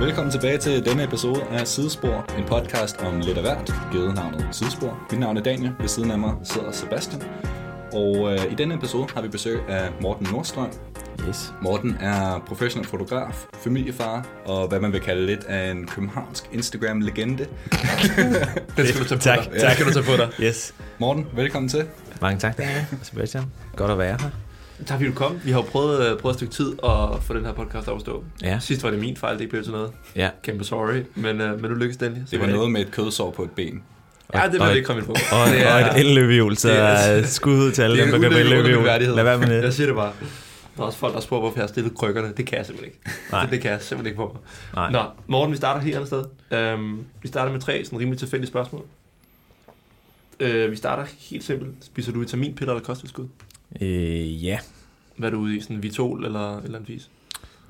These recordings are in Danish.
Velkommen tilbage til denne episode af Sidespor, en podcast om lidt af hvert, givet navnet Sidespor. Mit navn er Daniel, ved siden af mig sidder Sebastian. Og øh, i denne episode har vi besøg af Morten Nordstrøm. Yes. Morten er professionel fotograf, familiefar og hvad man vil kalde lidt af en københavnsk Instagram-legende. Den skal du tage på Tak, dig. tak. Den skal du tage på dig. Yes. Morten, velkommen til. Mange tak, Daniel. Sebastian. Godt at være her. Tak fordi du kom. Vi har jo prøvet, øh, prøvet et stykke tid at få den her podcast op at stå. Ja. Sidst var det min fejl, det ikke blev til noget. Ja. Kæmpe sorry, men, øh, men nu lykkedes det endelig. Det var jeg- noget med et kødsår på et ben. Ja, det vil og jeg et- ikke komme på. Og, Det er- og et elløbehjul, så det er- skud ud til alle det dem, der unødig elløbehjul. Lad være med Jeg det. siger det bare. Der er også folk, der spørger, hvorfor jeg har stillet krykkerne. Det kan jeg simpelthen ikke. Nej. Det, det kan jeg simpelthen ikke på. Nej. Nå, Morten, vi starter helt andet sted. Um, vi starter med tre sådan rimelig tilfældige spørgsmål. Uh, vi starter helt simpelt. Spiser du vitaminpiller eller kosttilskud? Øh, ja. Hvad er du ude i? Sådan Vitol eller, eller en fis?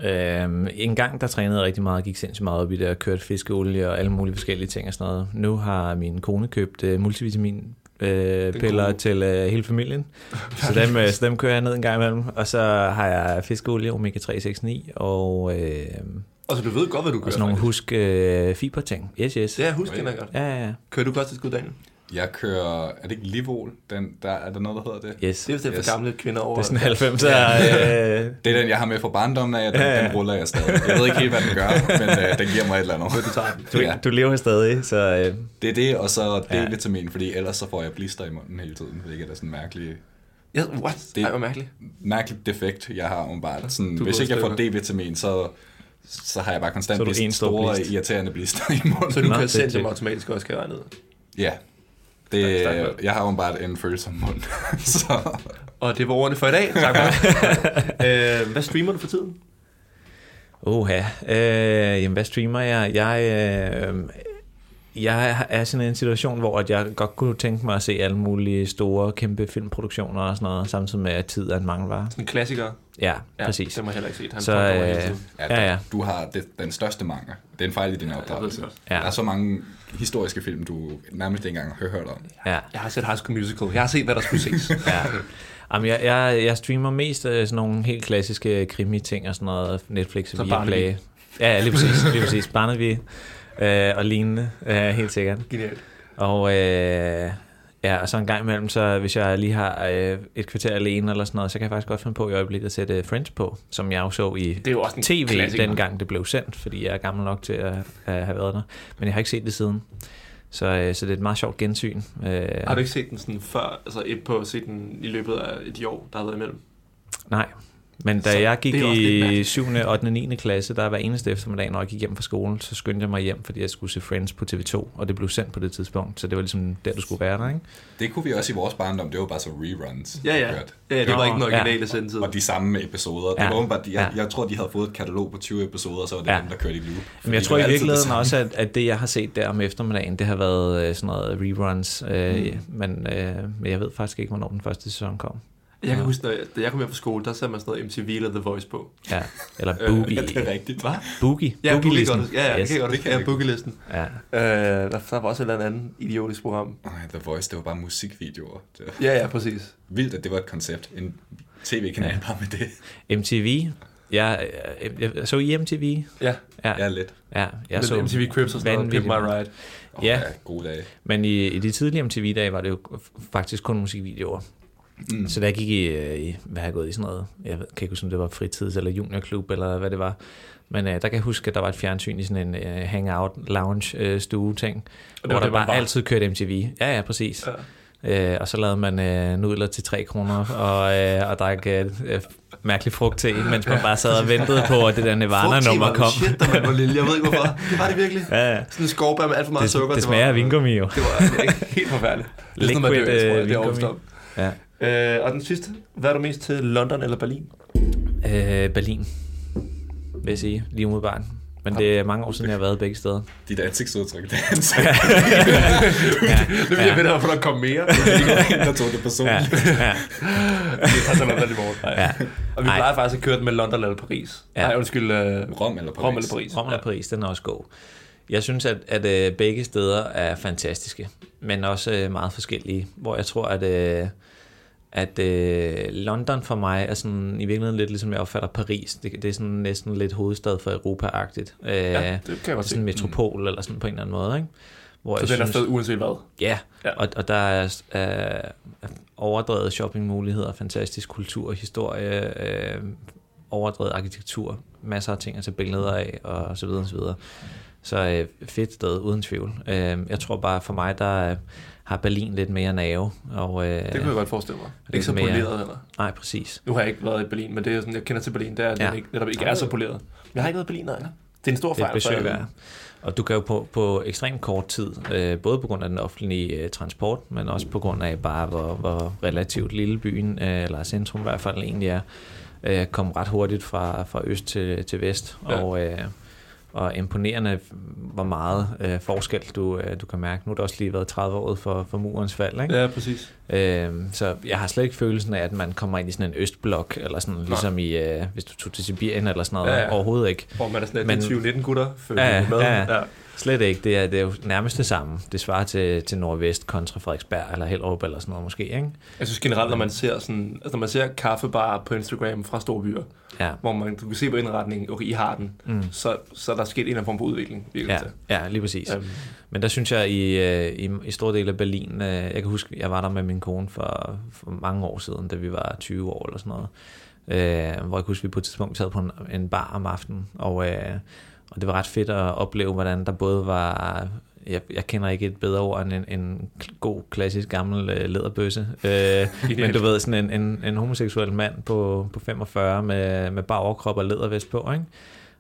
Øhm, en gang der trænede jeg rigtig meget, gik sindssygt meget op i det og kørte fiskeolie og alle mulige forskellige ting og sådan noget. Nu har min kone købt øh, multivitamin øh, piller til øh, hele familien. Så dem, øh, så dem kører jeg ned en gang imellem. Og så har jeg fiskeolie, omega 3, 6, 9 og, øh, Altså, du ved godt, hvad du og gør. sådan nogle husk øh, fiberting. Yes, yes. Ja, husk kender jeg godt. Ja, ja, ja. Kører du kosttilskud, Daniel? Jeg kører, er det ikke Livol? Den, der, er der noget, der hedder det? Yes. Det er jo yes. Yes. for gamle kvinder over. Det er sådan 90 øh, Det er den, jeg har med fra barndommen af, den, Ja, ja. den ruller jeg stadig. Jeg ved ikke helt, hvad den gør, men øh, den giver mig et eller andet. du tager den. Du, Ja. du lever stadig, så øh, Det er det, og så Ja. D-vitamin, fordi ellers så får jeg blister i munden hele tiden, hvilket er sådan en mærkelig, Ja, what? Det- Det... Hvor mærkeligt. mærkelig defekt, jeg har om bare. Sådan, Du hvis ikke jeg får. D-vitamin, så, så har jeg bare konstant Så er du blist- en stor store, blist. irriterende blister i munden. Så du kan det- sende det- dem automatisk også, kan ud. Ja, det, tak det. jeg har jo bare en følsom mund. så Og det var ordene for i dag. Tak for øh, hvad streamer du for tiden? Oha. Øh, jamen, hvad streamer jeg? Jeg, øh, jeg er sådan en situation, hvor at jeg godt kunne tænke mig at se alle mulige store, kæmpe filmproduktioner og sådan noget, samtidig med, at tid er en mangelvare. Sådan en klassiker. Ja, Ja, præcis. Det må jeg heller ikke set. Han Så, øh, ja, Ja, ja. du har det, den største mangel. Det er en fejl i din opdragelse. Ja. Der er så mange historiske film, du nærmest ikke engang har hørt om. Ja. Jeg har set High School Musical. Jeg har set, hvad der skulle ses. ja. Jamen, jeg, jeg, jeg streamer mest øh, sådan nogle helt klassiske krimi-ting og sådan noget, Netflix og Så Viaplay. Ja, lige præcis, lige præcis. Barnaby øh, og lignende, øh, helt sikkert. Genialt. Og øh, ja, og så en gang imellem, så hvis jeg lige har øh, et kvarter alene eller sådan noget, så kan jeg faktisk godt finde på i øjeblikket at sætte Friends på, som jeg jo så i Det er jo også en tv, klassiker. dengang det blev sendt, fordi jeg er gammel nok til at, at have været der. Men jeg har ikke set det siden. Så, øh, så det er et meget sjovt gensyn. Øh, Har du ikke set den sådan før, altså et på set den i løbet af et år, der har været imellem? Nej. Men da Så jeg gik i mærkeligt. 7., 8., 9. klasse, der var eneste eftermiddag, når jeg gik hjem fra skolen, så skyndte jeg mig hjem, fordi jeg skulle se Friends på TV2, og det blev sendt på det tidspunkt, så det var ligesom der, du skulle være der, ikke? Det kunne vi også i vores barndom, det var bare så reruns. Ja, ja. Ja, det var Nå, ikke den ja. originale sendetid. Og de samme episoder. Det Ja. var de, jeg, Ja. jeg tror, de havde fået et katalog på 20 episoder, og så var det Ja. ja. dem, der kørte i loop. Men jeg tror i virkeligheden også, at, at det, jeg har set der om eftermiddagen, det har været øh, sådan noget reruns, øh, mm. men, øh, men jeg ved faktisk ikke, hvornår den første sæson kom. Jeg kan Ja. huske, når jeg, da jeg kom hjem fra skole, der satte man sådan noget MTV eller The Voice på. Ja, eller Øh, Boogie. Ja, det er rigtigt. Hvad? Boogie. Ja, Boogie Boogie-listen. godt. Ja, ja, yes, det kan jeg godt. det kan ja, jeg Boogie-listen. Ja. Øh, der, der var også et eller andet idiotisk program. Ej, The Voice, det var bare musikvideoer. Det var Ja, ja, præcis. vildt, at det var et koncept. En tv-kanal Ja. ja. bare med det. MTV. Jeg, jeg, jeg så I MTV. Ja, Ja, Ja, lidt. ja jeg jeg så MTV Cribs og sådan noget. Pimp My. Ride. Oh, Ja. Gode dage. Men i, i de tidlige MTV-dage var det jo faktisk kun musikvideoer. Mm. Så da jeg gik i, øh, i hvad har jeg gået i sådan noget, jeg kan ikke huske, om det var fritids- eller juniorklub, eller hvad det var. Men øh, der kan jeg huske, at der var et fjernsyn i sådan en øh, hangout lounge øh, stue ting, Og hvor der det, man bare altid kørte MTV. Ja, ja, præcis. Ja. Øh, og så lavede man øh, nudler til 3 kroner, og, øh, og drak øh, øh, mærkelig frugt til, mens man bare sad og ventede på, at det der Nirvana-nummer kom. Shit, da man var lille. Jeg ved ikke hvorfor. Det var det virkelig. Ja, ja. Sådan en skovbær med alt for meget Det, sukker. det smager af var, vingummi jo. Det var det var helt forfærdeligt. Det er sådan, man Liquid, dør, tror jeg. øh, Det er overstået. Ja. Øh, og den sidste. Hvad er du mest til, London eller Berlin? Øh, Berlin, vil jeg sige, lige umiddelbart. Men det er mange år siden, jeg har været begge steder. Dit ansigtsudtryk, det er ansigt. Det vil jeg ved, hvorfor der kom mere. der tog det personligt. ja, Vi tager til London i morgen. Ja. Og vi Ej. plejer faktisk at køre den med London eller Paris. Ja. Nej, undskyld. Øh, Rom eller Paris. Rom eller Paris. Rom eller Paris, den er også god. Jeg synes, at, at øh, begge steder er fantastiske, men også øh, meget forskellige, hvor jeg tror, at, øh, at øh, London for mig er sådan i virkeligheden lidt ligesom jeg opfatter Paris. Det, det er sådan næsten lidt hovedstad for Europa-agtigt. Øh, Ja, det kan jeg godt sådan en metropol mm. eller sådan på en eller anden måde, ikke? Hvor Så den er fed uanset hvad. Ja, Ja. ja. Og, og der er øh, overdrevet shoppingmuligheder, fantastisk kultur, historie, øh, overdrevet arkitektur, masser af ting at tage billeder af, og så videre og så videre. Så øh, fedt sted, uden tvivl. Øh, jeg tror bare for mig, der øh, har Berlin lidt mere nerve. Og, øh, Det kunne jeg godt forestille mig. Ikke så mere- poleret heller. Nej, præcis. Nu har jeg ikke været i Berlin, men det er sådan, jeg kender til Berlin, det er, Ja. ikke, netop ikke er så poleret. Jeg har ikke været i Berlin, nej. Det er en stor Det er fejl. et for besøg værd. Og du kan jo på, på ekstremt kort tid, øh, både på grund af den offentlige øh, transport, men også på grund af bare, hvor, hvor relativt lille byen, øh, eller centrum i hvert fald egentlig er, øh, komme ret hurtigt fra, fra øst til, til vest. Ja. Og, øh, og imponerende, hvor meget øh, forskel du, øh, du kan mærke. Nu har det også lige været 30 år for, for murens fald, ikke? Ja, præcis. Øh, så jeg har slet ikke følelsen af, at man kommer ind i sådan en østblok, eller sådan, ligesom i, øh, hvis du tog til Sibirien eller sådan noget. Ja, Ja. Overhovedet ikke. Hvor man er sådan lidt, Men- det er 2019 gutter, følger ja, med. ja. ja. Slet ikke. Det er, det er jo nærmest det samme. Det svarer til, til Nordvest kontra Frederiksberg eller Hellerup eller sådan noget måske, ikke? Jeg synes generelt, når man ser sådan, altså når man ser kaffebarer på Instagram fra store byer, Ja. hvor man du kan se på indretningen, okay, I har den, Mm. så, så er der sket en eller anden form for udvikling, virkelig Ja, til. ja, lige præcis. Øhm, Men der synes jeg, i, øh, i, i store dele af Berlin, øh, jeg kan huske, jeg var der med min kone for, for mange år siden, da vi var 20 år eller sådan noget, øh, hvor jeg kunne huske, vi på et tidspunkt sad på en, en bar om aftenen, og, øh, og det var ret fedt at opleve, hvordan der både var... Jeg, jeg kender ikke et bedre ord end en, en god, klassisk gammel øh, læderbøsse. Øh, men du ved, sådan en, en, en homoseksuel mand på, på 45 med, med bare overkrop og lædervest på, ikke?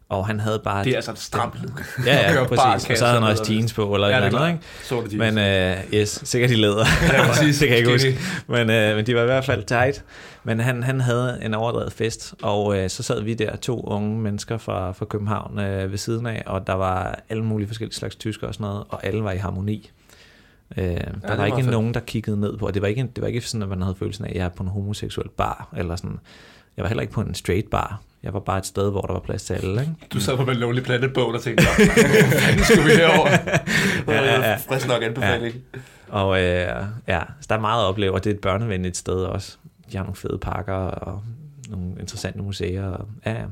Og han havde bare... det er altså et stramt look. Ja, ja, præcis. Og så havde han også og jeans på, eller Ja, ja, noget ikke? Det jeans. Men uh, yes, sikkert de læder. Ja, præcis. det kan jeg ikke huske. Men, uh, men de var i hvert fald tight. Men han, han havde en overdrevet fest, og uh, så sad vi der, to unge mennesker fra, fra København uh, ved siden af, og der var alle mulige forskellige slags tyskere og sådan noget, og alle var i harmoni. Uh, der det var var ikke fedt. nogen, der kiggede ned på, og det var ikke, det var ikke sådan, at man havde følelsen af, at jeg er på en homoseksuel bar, eller sådan. Jeg var heller ikke på en straight bar. Jeg var bare et sted, hvor der var plads til alle, ikke? Du sad på en Lonely Planet bog og tænkte, "Nå, hvor fanden skulle vi herover? Ja, ja, ja. Frisk nok anbefaling. Og øh, ja, så der er meget at opleve, og det er et børnevenligt sted også. De har nogle fede parker og nogle interessante museer. Og, ja, ja.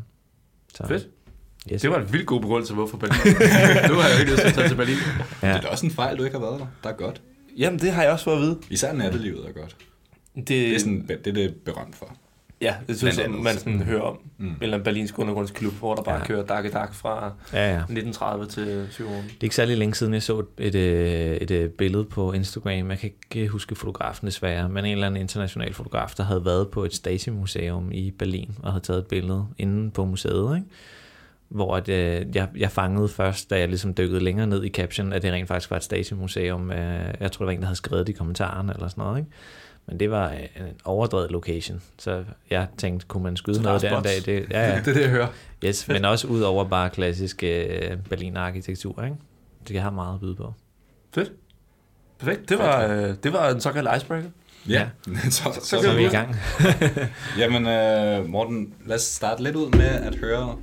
Så, Fedt. Yes. Det var en vildt god begrundelse, hvorfor Berlin. nu har jeg jo ikke lyst til at tage til Berlin. ja. Det er da også en fejl, du ikke har været der. Der er godt. Jamen, det har jeg også fået at vide. Især nattelivet er godt. Det, Det er, sådan, det, er det berømt for. Ja, det synes jeg, man sådan hører om. Mm. En eller anden berlinsk undergrundsklub, hvor der bare Ja. kører dak dak fra ja, ja. 1930 til 20 år. Det er ikke særlig længe siden, jeg så et, et, øh, et, et billede på Instagram. Jeg kan ikke huske fotografen desværre, men en eller anden international fotograf, der havde været på et Stasi-museum i Berlin og havde taget et billede inde på museet, ikke? hvor at, øh, jeg, jeg fangede først, da jeg ligesom dykkede længere ned i caption, at det rent faktisk var et Stasi-museum. Øh, jeg tror, der var en, der havde skrevet det i kommentarerne eller sådan noget. Ikke? Men det var en overdrevet location, så jeg tænkte, kunne man skyde Så noget er der en dag? Det, ja, ja. Det er det, jeg hører. Yes, men også ud over bare klassisk øh, Berliner arkitektur, ikke? Det har meget at byde på. Fedt. Perfekt. Det var, øh, det var en såkaldt icebreaker. Ja, så, så, så, Så er vi i gang. Jamen, øh, Morten, lad os starte lidt ud med at høre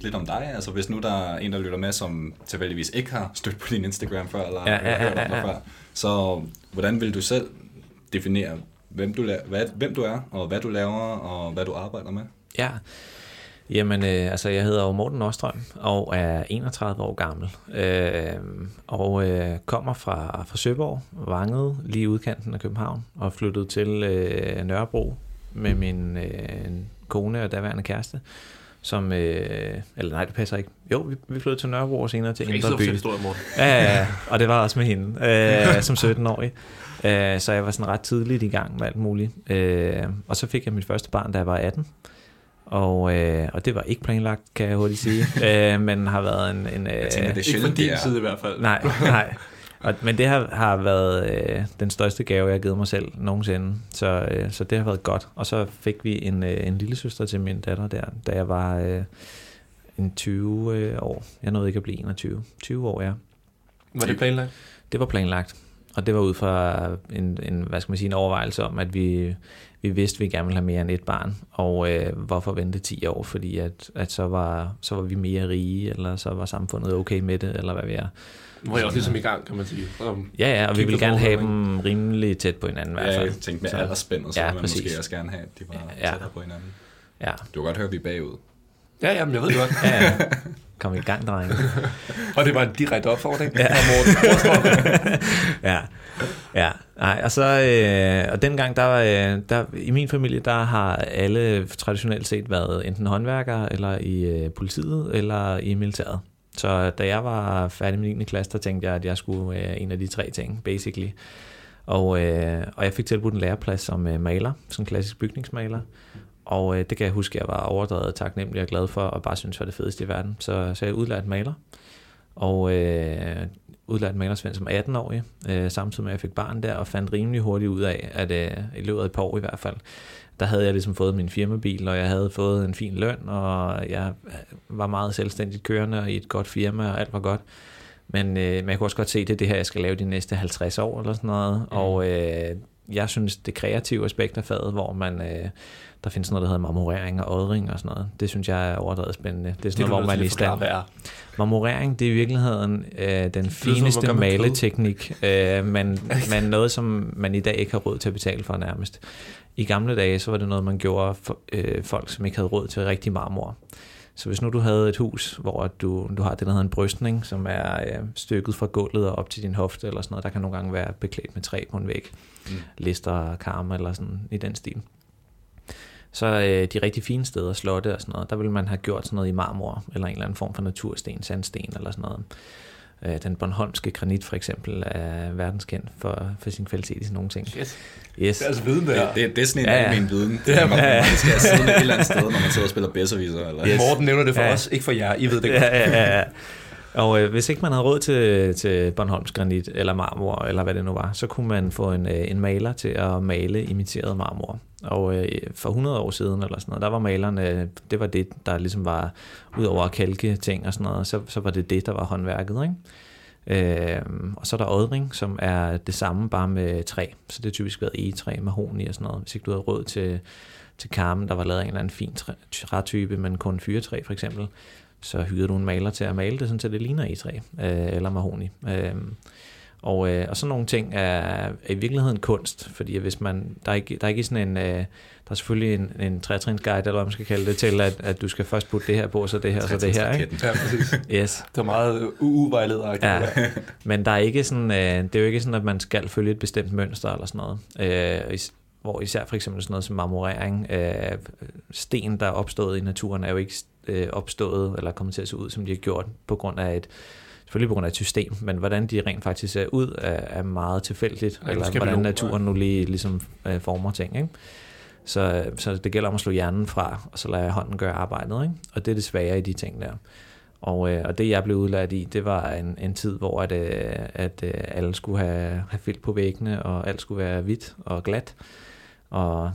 lidt om dig. Altså, hvis nu der er en, der lytter med, som tilfældigvis ikke har stødt på din Instagram før, eller Ja, ja, ja, ja, hørt ja, om dig ja. før, så hvordan vil du selv definere, hvem du, la- hvad, hvem du er, og hvad du laver, og hvad du arbejder med? Ja. Jamen, øh, altså jeg hedder jo Morten Åstrøm og er 31 år gammel. Øh, og øh, kommer fra, fra Søborg, Vanget, lige udkanten af København, og flyttet til øh, Nørrebro med min øh, kone og daværende kæreste. Som, øh, eller nej, det passer ikke. Jo, vi, vi flyttede til Nørrebro og senere til Indre By. historie, Morten. Ja, ja, ja, og det var også med hende, øh, som 17-årig. Øh, så jeg var sådan ret tidligt i gang med alt muligt. Øh, og så fik jeg mit første barn, da jeg var 18. Og, øh, og det var ikke planlagt, kan jeg hurtigt sige. øh, men har været en... en øh, Jeg tænker, det er Ikke fra sjældent, din det er. side i hvert fald. Nej, nej. Og, men det har, har været øh, den største gave, jeg har givet mig selv nogensinde. Så, øh, så det har været godt. Og så fik vi en, øh, en lille søster til min datter der, da jeg var øh, en 20 øh, år. Jeg nåede ikke at blive 21. 20 år, ja. Var det planlagt? Det var planlagt. Og det var ud fra en, en, hvad skal man sige, en overvejelse om, at vi, vi vidste, at vi gerne ville have mere end et barn, og øh, hvorfor vente 10 år, fordi at, at så, var, så var vi mere rige, eller så var samfundet okay med det, eller hvad vi er. Nu er jeg også ligesom i gang, kan man sige. Um, Ja, ja, og vi ville gerne have dem rimelig tæt på hinanden i hvert Ja, fald. jeg tænkte med Så- aldersspændet, så Ja, ja, man præcis. måske også gerne have, at de var Ja. tættere på hinanden. Ja, Du kan godt høre, at vi er bagud. Ja, ja, men jeg ved det godt. ja, ja. Kom i gang, drenge. Og det var en direkte opfordring ja. fra Morten ja. Ja, nej, og så, øh, og dengang, der, var, øh, der, i min familie, der har alle traditionelt set været enten håndværkere, eller i øh, politiet, eller i militæret. Så da jeg var færdig med 9. klasse, der tænkte jeg, at jeg skulle øh, en af de tre ting, basically. Og, øh, og jeg fik tilbudt en læreplads som øh, maler, som klassisk bygningsmaler. Og øh, det kan jeg huske, jeg var overdrevet taknemmelig og glad for, og bare synes var det fedeste i verden. Så, så jeg udlært maler. Og øh, udlært malersvend som 18-årig, øh, samtidig med at jeg fik barn der, og fandt rimelig hurtigt ud af, at øh, i løbet af et par år i hvert fald, der havde jeg ligesom fået min firmabil, og jeg havde fået en fin løn, og jeg var meget selvstændigt kørende og i et godt firma, og alt var godt. Men, øh, men jeg kunne også godt se, det er det her, jeg skal lave de næste 50 år eller sådan noget. Mm. Og øh, jeg synes, det kreative aspekt af faget, hvor man, øh, der findes noget, der hedder marmorering og odring og sådan noget, det synes jeg er overdrevet spændende. Det er sådan Det noget, hvor man i stand. Er. Marmorering, det er i virkeligheden øh, den som, fineste kød. maleteknik, øh, men, men noget, som man i dag ikke har råd til at betale for nærmest. I gamle dage, så var det noget, man gjorde for øh, folk, som ikke havde råd til rigtig marmor. Så hvis nu du havde et hus, hvor du, du har det, der hedder en brystning, som er øh, stykket fra gulvet og op til din hofte eller sådan noget, der kan nogle gange være beklædt med træ på en væg, Mm. lister, karme eller sådan i den stil. Så øh, de rigtig fine steder, slotte og sådan noget, der vil man have gjort sådan noget i marmor, eller en eller anden form for natursten, sandsten eller sådan noget. Øh, den Bornholmske granit for eksempel er verdenskendt for, for sin kvalitet i sådan nogle ting. Shit. Yes. Det er altså viden, det Det, her. det, det er sådan en Ja, ja, ja. almen viden. Det er- man, man skal siddende et eller andet sted, når man sidder og spiller bedserviser. Eller? Yes. Morten nævner det for Ja. os, ikke for jer. I ved det ja, godt. ja, ja, ja. Og øh, hvis ikke man havde råd til, til Bornholms granit eller marmor, eller hvad det nu var, så kunne man få en, øh, en maler til at male imiteret marmor. Og øh, for 100 år siden eller sådan noget, der var malerne, det var det, der ligesom var, ud over at kalke ting og sådan noget, så, så var det det, der var håndværket, ikke? Øh, og så er der ådring, som er det samme, bare med træ. Så det har typisk været egetræ, mahoni og sådan noget. Hvis ikke du havde råd til, til karmen, der var lavet en eller anden fin træ, trætype, men kun fyretræ for eksempel, så hyrede du en maler til at male det, sådan, så det ligner egetræ øh, eller mahoni. Øh, og, øh, og sådan nogle ting er, er i virkeligheden kunst, fordi hvis man, der er ikke, der er ikke sådan en, øh, der er selvfølgelig en, en trætrinsguide, eller hvad man skal kalde det, til at, at du skal først putte det her på, så det her, så det her. Ikke? Ja, præcis. Yes. Det var meget UU-vejleder. Ja, men der er ikke sådan, øh, det er jo ikke sådan, at man skal følge et bestemt mønster eller sådan noget. Øh, hvor især for eksempel sådan noget som marmorering, øh, sten, der er opstået i naturen, er jo ikke øh, opstået eller kommet til at se ud, som de har gjort på grund af et selvfølgelig på grund af et system, men hvordan de rent faktisk ser ud, er, er meget tilfældigt, Ja, eller hvordan naturen nu lige ligesom øh, former ting. Ikke? Så, så det gælder om at slå hjernen fra, og så lade hånden gøre arbejdet. Ikke? Og det er det svære i de ting der. Og, øh, og det jeg blev udlært i, det var en, en tid, hvor at, øh, at øh, alle skulle have, have filt på væggene, og alt skulle være hvidt og glat. Og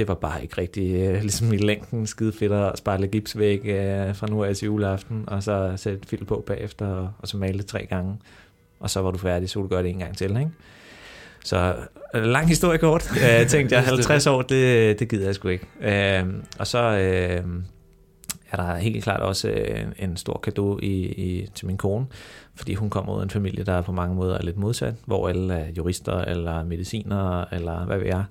det var bare ikke rigtig øh, ligesom i længden skide fedt at spejle gipsvæg øh, fra nu af til juleaften, og så sætte filt på bagefter, og, og så male det tre gange. Og så var du færdig, så du gøre det en gang til, ikke? Så øh, lang historie kort. Øh, tænkte jeg, 50 år, det, det gider jeg sgu ikke. Øh, og så øh, er der helt klart også øh, en stor gave i, i, til min kone, fordi hun kommer ud af en familie, der på mange måder er lidt modsat, hvor alle er jurister eller mediciner, eller hvad ved jeg.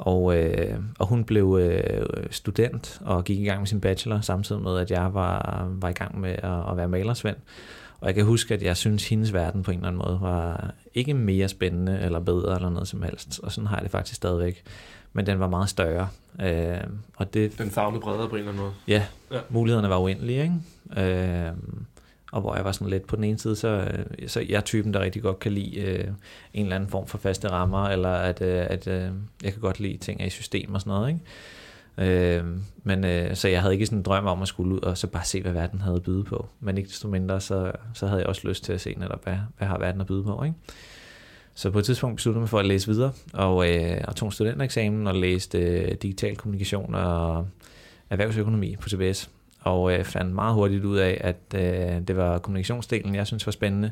Og, øh, og hun blev øh, student og gik i gang med sin bachelor, samtidig med, at jeg var, var i gang med at, at være malersvend. Og jeg kan huske, at jeg synes, hendes verden på en eller anden måde var ikke mere spændende eller bedre eller noget som helst. Og sådan har jeg det faktisk stadigvæk. Men den var meget større. Øh, og det, Den farvede bredere på en eller anden måde. ja, Ja. ja. mulighederne var uendelige. Ikke? Øh, og hvor jeg var sådan lidt på den ene side, så, øh, så jeg er typen, der rigtig godt kan lide øh, en eller anden form for faste rammer, eller at, øh, at øh, jeg kan godt lide ting i system og sådan noget. Ikke? Øh, men øh, så jeg havde ikke sådan en drøm om at skulle ud og så bare se, hvad verden havde at byde på. Men ikke desto mindre, så, så havde jeg også lyst til at se netop, hvad, hvad har verden at byde på. Ikke? Så på et tidspunkt besluttede jeg mig for at læse videre, og, øh, og tog en studentereksamen og læste øh, digital kommunikation og erhvervsøkonomi på CBS. Og øh, fandt meget hurtigt ud af, at øh, det var kommunikationsdelen, jeg synes var spændende,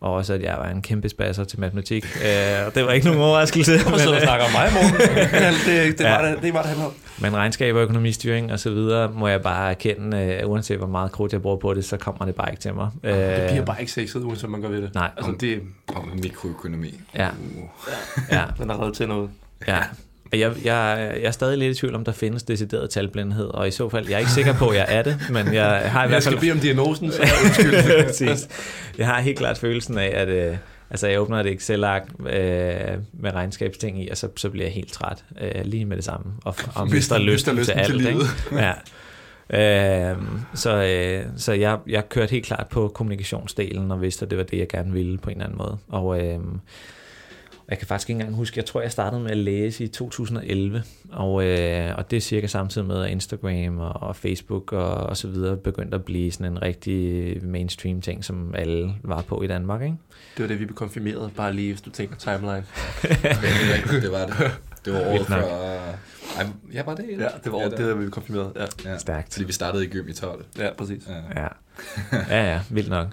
og også at jeg var en kæmpe spasser til matematik. Øh, og det var ikke nogen overraskelse. Hvorfor sidder du og men, snakker om mig, Morten? det, det, Ja. var det, det var det, han havde. men regnskab og økonomistyring og så videre, må jeg bare erkende, øh, uanset hvor meget krudt jeg bruger på det, så kommer det bare ikke til mig. Øh, Det bliver bare ikke sexet, uanset man gør ved det. Nej. Altså, det, Og mikroøkonomi. Ja, Uh. ja, den har reddet til noget. ja. Jeg, jeg, jeg er stadig lidt i tvivl om, der findes decideret talblindhed, og i så fald, jeg er ikke sikker på, at jeg er det, men jeg har i Jeg hvert skal fald... bede om diagnosen, så jeg. Jeg har helt klart følelsen af, at øh, altså, jeg åbner et Excel-ark øh, med regnskabsting i, og så, så bliver jeg helt træt øh, lige med det samme, og, og mister lysten, til lysten alt. til ikke? Ja. Øh, så øh, så jeg, jeg kørte helt klart på kommunikationsdelen og vidste, at det var det, jeg gerne ville på en eller anden måde. Og øh, jeg kan faktisk ikke engang huske, jeg tror, jeg startede med at læse i 2011, og, øh, og det er cirka samtidig med, at Instagram og, og Facebook og, og så videre begyndte at blive sådan en rigtig mainstream ting, som alle var på i Danmark, ikke? Det var det, vi blev konfirmeret, bare lige hvis du tænker timeline. Det det var det. Det var året før... Ej, ja, var det? Ja, det var ja, ja, det, der, vi blev konfirmeret. Ja, Ja. Stærkt. Fordi vi startede i gym i 12. ja præcis. Ja. Ja, ja, ja vildt nok.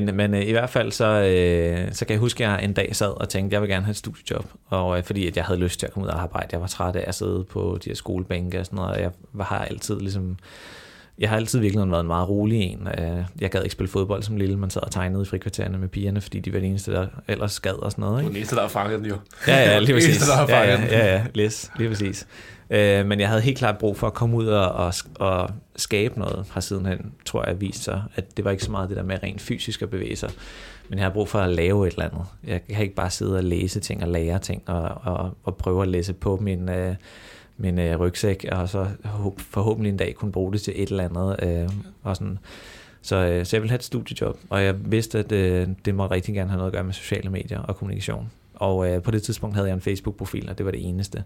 Men, men øh, i hvert fald så, øh, så kan jeg huske, at jeg en dag sad og tænkte, at jeg vil gerne have et studiejob. Og øh, fordi at jeg havde lyst til at komme ud og arbejde. Jeg var træt af at sidde på de her skolebænke og sådan noget. Og jeg var- har altid ligesom... Jeg har altid virkelig været en meget rolig en. Øh, Jeg gad ikke spille fodbold som lille. Man sad og tegnede i frikvartererne med pigerne, fordi de var de eneste, der ellers gad og sådan noget. Ikke? den eneste, der har fanget den jo. Ja, ja, lige Det præcis. eneste, der har Ja, ja, fanget den. ja, ja, læs, lige præcis. Øh, men jeg havde helt klart brug for at komme ud og, og, og skabe noget, har sidenhen, tror jeg, vist sig, at det var ikke så meget det der med rent fysisk at bevæge sig, men jeg har brug for at lave et eller andet. Jeg kan ikke bare sidde og læse ting og lære ting og, og, og prøve at læse på min, øh, min øh, rygsæk, og så håb- forhåbentlig en dag kunne bruge det til et eller andet. Øh, og sådan. Så, øh, så jeg ville have et studiejob, og jeg vidste, at øh, det må rigtig gerne have noget at gøre med sociale medier og kommunikation. Og øh, på det tidspunkt havde jeg en Facebook-profil, og det var det eneste.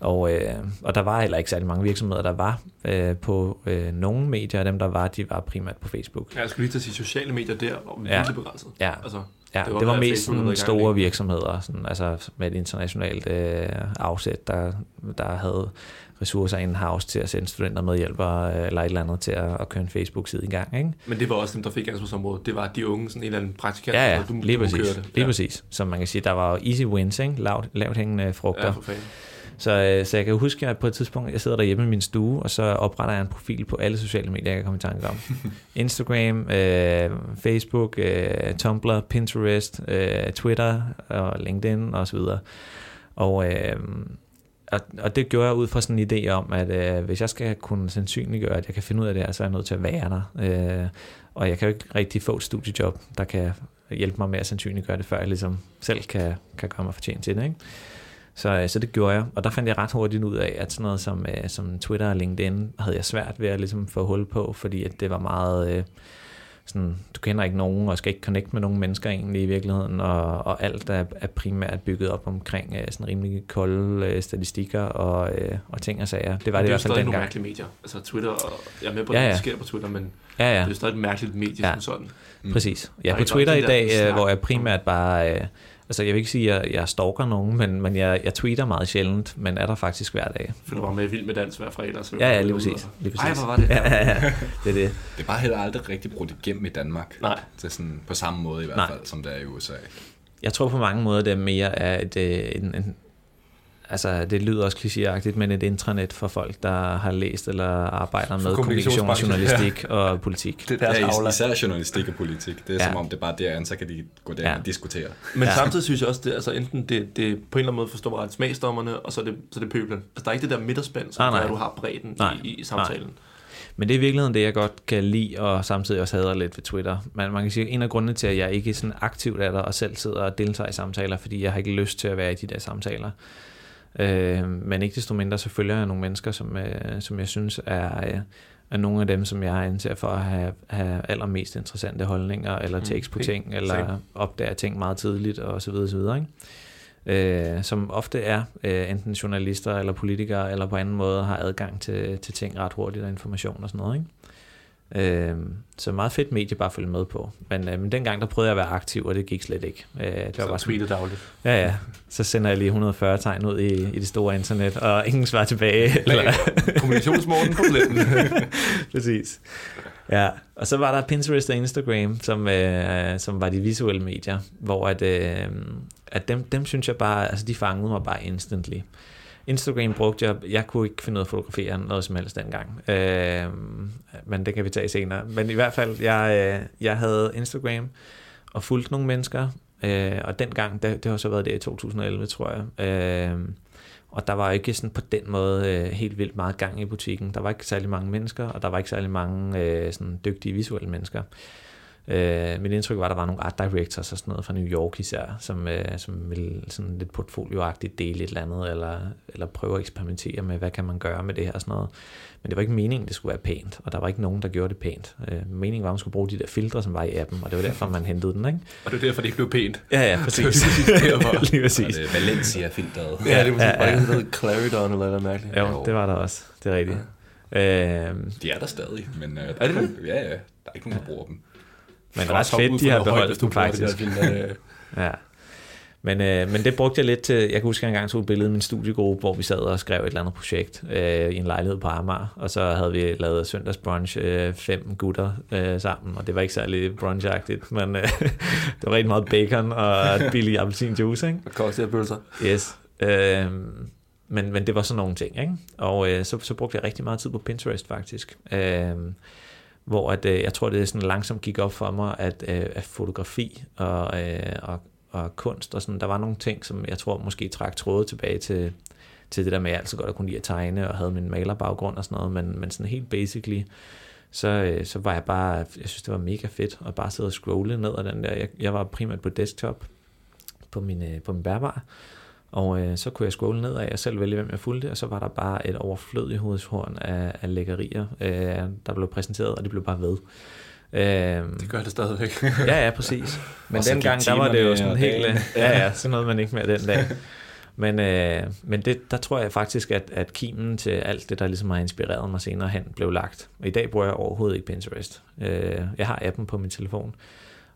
Og, øh, og der var heller ikke særlig mange virksomheder, der var øh, på øh, nogle medier, og dem der var, de var primært på Facebook. Ja, jeg skulle lige til at sige, sociale medier der var Ja. virkelig begrænset. Ja, Altså, ja det det var det var mest Facebook sådan store virksomheder, sådan, altså med et internationalt øh, afsæt, der, der havde ressourcer in-house til at sende studenter med hjælper eller et eller andet til at, at køre en Facebook-side i gang. Ikke? men det var også dem, der fik ansvarsområdet. Det var de unge, sådan en eller anden praktikant. Ja, ja, du, lige du præcis. kørte. Lige ja. præcis. Som man kan sige, der var jo easy wins, ikke? Lavt, lavt hængende frugter. Ja, for fanden. Så, øh, så jeg kan huske, at på et tidspunkt, jeg sidder derhjemme i min stue, og så opretter jeg en profil på alle sociale medier, jeg kan komme i tanke om. Instagram, øh, Facebook, øh, Tumblr, Pinterest, øh, Twitter og LinkedIn og så videre. Og, øh, og, og det gjorde jeg ud fra sådan en idé om, at øh, hvis jeg skal kunne sandsynliggøre, at jeg kan finde ud af det her, så er jeg nødt til at være der. Øh, og jeg kan jo ikke rigtig få et studiejob, der kan hjælpe mig med at sandsynliggøre det, før jeg ligesom selv kan, kan gøre mig fortjent til det. Ikke? Så, øh, så det gjorde jeg, og der fandt jeg ret hurtigt ud af, at sådan noget som, øh, som Twitter og LinkedIn havde jeg svært ved at ligesom få hul på, fordi at det var meget øh, sådan, du kender ikke nogen, og skal ikke connecte med nogen mennesker egentlig i virkeligheden, og, og alt er, er primært bygget op omkring øh, sådan rimelig kolde øh, statistikker og, øh, og ting og sager. Det var det, det i er jo hvert fald stadig nogle dengang. mærkelige medier. Altså Twitter, og jeg er med på, Ja, ja. det sker på Twitter, men Ja, ja. det er stadig et mærkeligt medie Ja. som sådan. Mm. Præcis. Ja, er på Twitter i det dag, øh, hvor jeg primært bare... Øh, altså, jeg vil ikke sige, at jeg stalker nogen, men, men jeg, jeg tweeter meget sjældent, men er der faktisk hver dag. For du var med Vild med Dans hver fredag. Så Ja, ja, lige præcis. Lige Ej, præcis. hvor var det? Ja, ja, ja. Det er det. Det er bare heller aldrig rigtig brudt igennem i Danmark. Nej. Det er sådan på samme måde i hvert Nej. fald, som det er i USA. Jeg tror på mange måder, det er mere af et, øh, en, en, altså det lyder også klichéagtigt, men et intranet for folk, der har læst eller arbejder med kommunikation, journalistik og politik. Det er deres ja, aula. især journalistik og politik. Det er Ja. ja. som om, det er bare derinde, så kan de gå der Ja. ja. og diskutere. Men Ja. ja. samtidig synes jeg også, det, altså enten det, det på en eller anden måde forstår ret smagsdommerne, og så er det, så er det pøblen. Altså der er ikke det der midterspænd, som Ah, nej. du har bredden Nej. i, i samtalen. Men det er i virkeligheden det, jeg godt kan lide, og samtidig også hader lidt ved Twitter. Men man kan sige, at en af grundene til, at jeg ikke sådan aktivt er der, og selv sidder og deltager i samtaler, fordi jeg har ikke lyst til at være i de der samtaler. Øh, men ikke desto mindre, så følger jeg nogle mennesker, som, øh, som jeg synes er, øh, er nogle af dem, som jeg anser for at have, have allermest interessante holdninger, eller Mm, takes på helt ting, eller same. opdager ting meget tidligt, og så videre, så videre, ikke? Øh, som ofte er øh, enten journalister eller politikere, eller på anden måde har adgang til, til ting ret hurtigt og information og sådan noget, ikke? Øh, så meget fedt medie bare at følge med på. Men, øh, men dengang der prøvede jeg at være aktiv, og det gik slet ikke. Øh, det var Så bare sådan, tweetet dagligt. ja, ja. Så sender jeg lige 140 tegn ud i, i det store internet, og ingen svar tilbage. Eller, Kommunikationsmorgen på pletten. præcis. Ja, og så var der Pinterest og Instagram, som, øh, som var de visuelle medier, hvor at, øh, at dem, dem synes jeg bare, altså de fangede mig bare instantly. Instagram brugte jeg, jeg kunne ikke finde ud af at fotografere noget som helst dengang, øh, men det kan vi tage senere. Men i hvert fald, jeg, øh, jeg havde Instagram og fulgte nogle mennesker, øh, og dengang, det, det har så været det i 2011, tror jeg, øh, og der var ikke sådan på den måde øh, helt vildt meget gang i butikken. Der var ikke særlig mange mennesker, og der var ikke særlig mange øh, sådan dygtige visuelle mennesker. Øh, mit indtryk var, at der var nogle art directors og sådan noget fra New York især, som, øh, som ville sådan lidt portfolioagtigt dele et eller andet, eller, eller prøve at eksperimentere med, hvad kan man gøre med det her og sådan noget. Men det var ikke meningen, det skulle være pænt, og der var ikke nogen, der gjorde det pænt. Øh, meningen var, at man skulle bruge de der filtre, som var i appen, og det var derfor, man hentede den, ikke? Og det er derfor, det ikke blev pænt. Ja, ja, præcis. Lige præcis. Og det er Valencia-filteret. Ja, det var Ja, ja, noget Claridon eller noget mærkeligt. Jo, det var der også. Det er rigtigt. Ja. Øh, De er der stadig, men øh, der Er det ikke nogen- Ja, ja. Der er ikke nogen, der bruger dem. Men ret fedt, de har beholdt hvis du bruger det faktisk. der øh. Ja. Men, øh, men det brugte jeg lidt til, jeg kan huske, at jeg engang tog et billede af min studiegruppe, hvor vi sad og skrev et eller andet projekt øh, i en lejlighed på Amager, og så havde vi lavet søndagsbrunch, øh, fem gutter øh, sammen, og det var ikke særlig brunchagtigt, men øh, det var rigtig meget bacon og billig appelsinjuice, ikke? Og cocktailpølser. Yes. Øh, men, men det var sådan nogle ting, ikke? Og øh, så, så brugte jeg rigtig meget tid på Pinterest faktisk. Øh, hvor at, øh, jeg tror, det sådan langsomt gik op for mig, at, øh, at fotografi og, øh, og, og kunst og sådan, der var nogle ting, som jeg tror måske trak tråde tilbage til, til det der med, at jeg altid godt kunne lide at tegne og havde min malerbaggrund og sådan noget, men, men sådan helt basically, så, øh, så var jeg bare, jeg synes, det var mega fedt at bare sidde og scrolle ned ad den der. Jeg, jeg var primært på desktop på min, øh, på min bærbar, og øh, så kunne jeg scrolle ned af og selv vælge, hvem jeg fulgte, og så var der bare et overflødigt hovedshorn af, af lækkerier, øh, der blev præsenteret, og det blev bare ved. Øh, Det gør det stadigvæk. ja, ja, præcis. Men dengang, der var det jo sådan helt... øh, Ja, ja, sådan noget man ikke mere den dag. Men, øh, men det, der tror jeg faktisk, at, at kimen til alt det, der ligesom har inspireret mig senere hen, blev lagt. Og i dag bruger jeg overhovedet ikke Pinterest. Øh, jeg har appen på min telefon.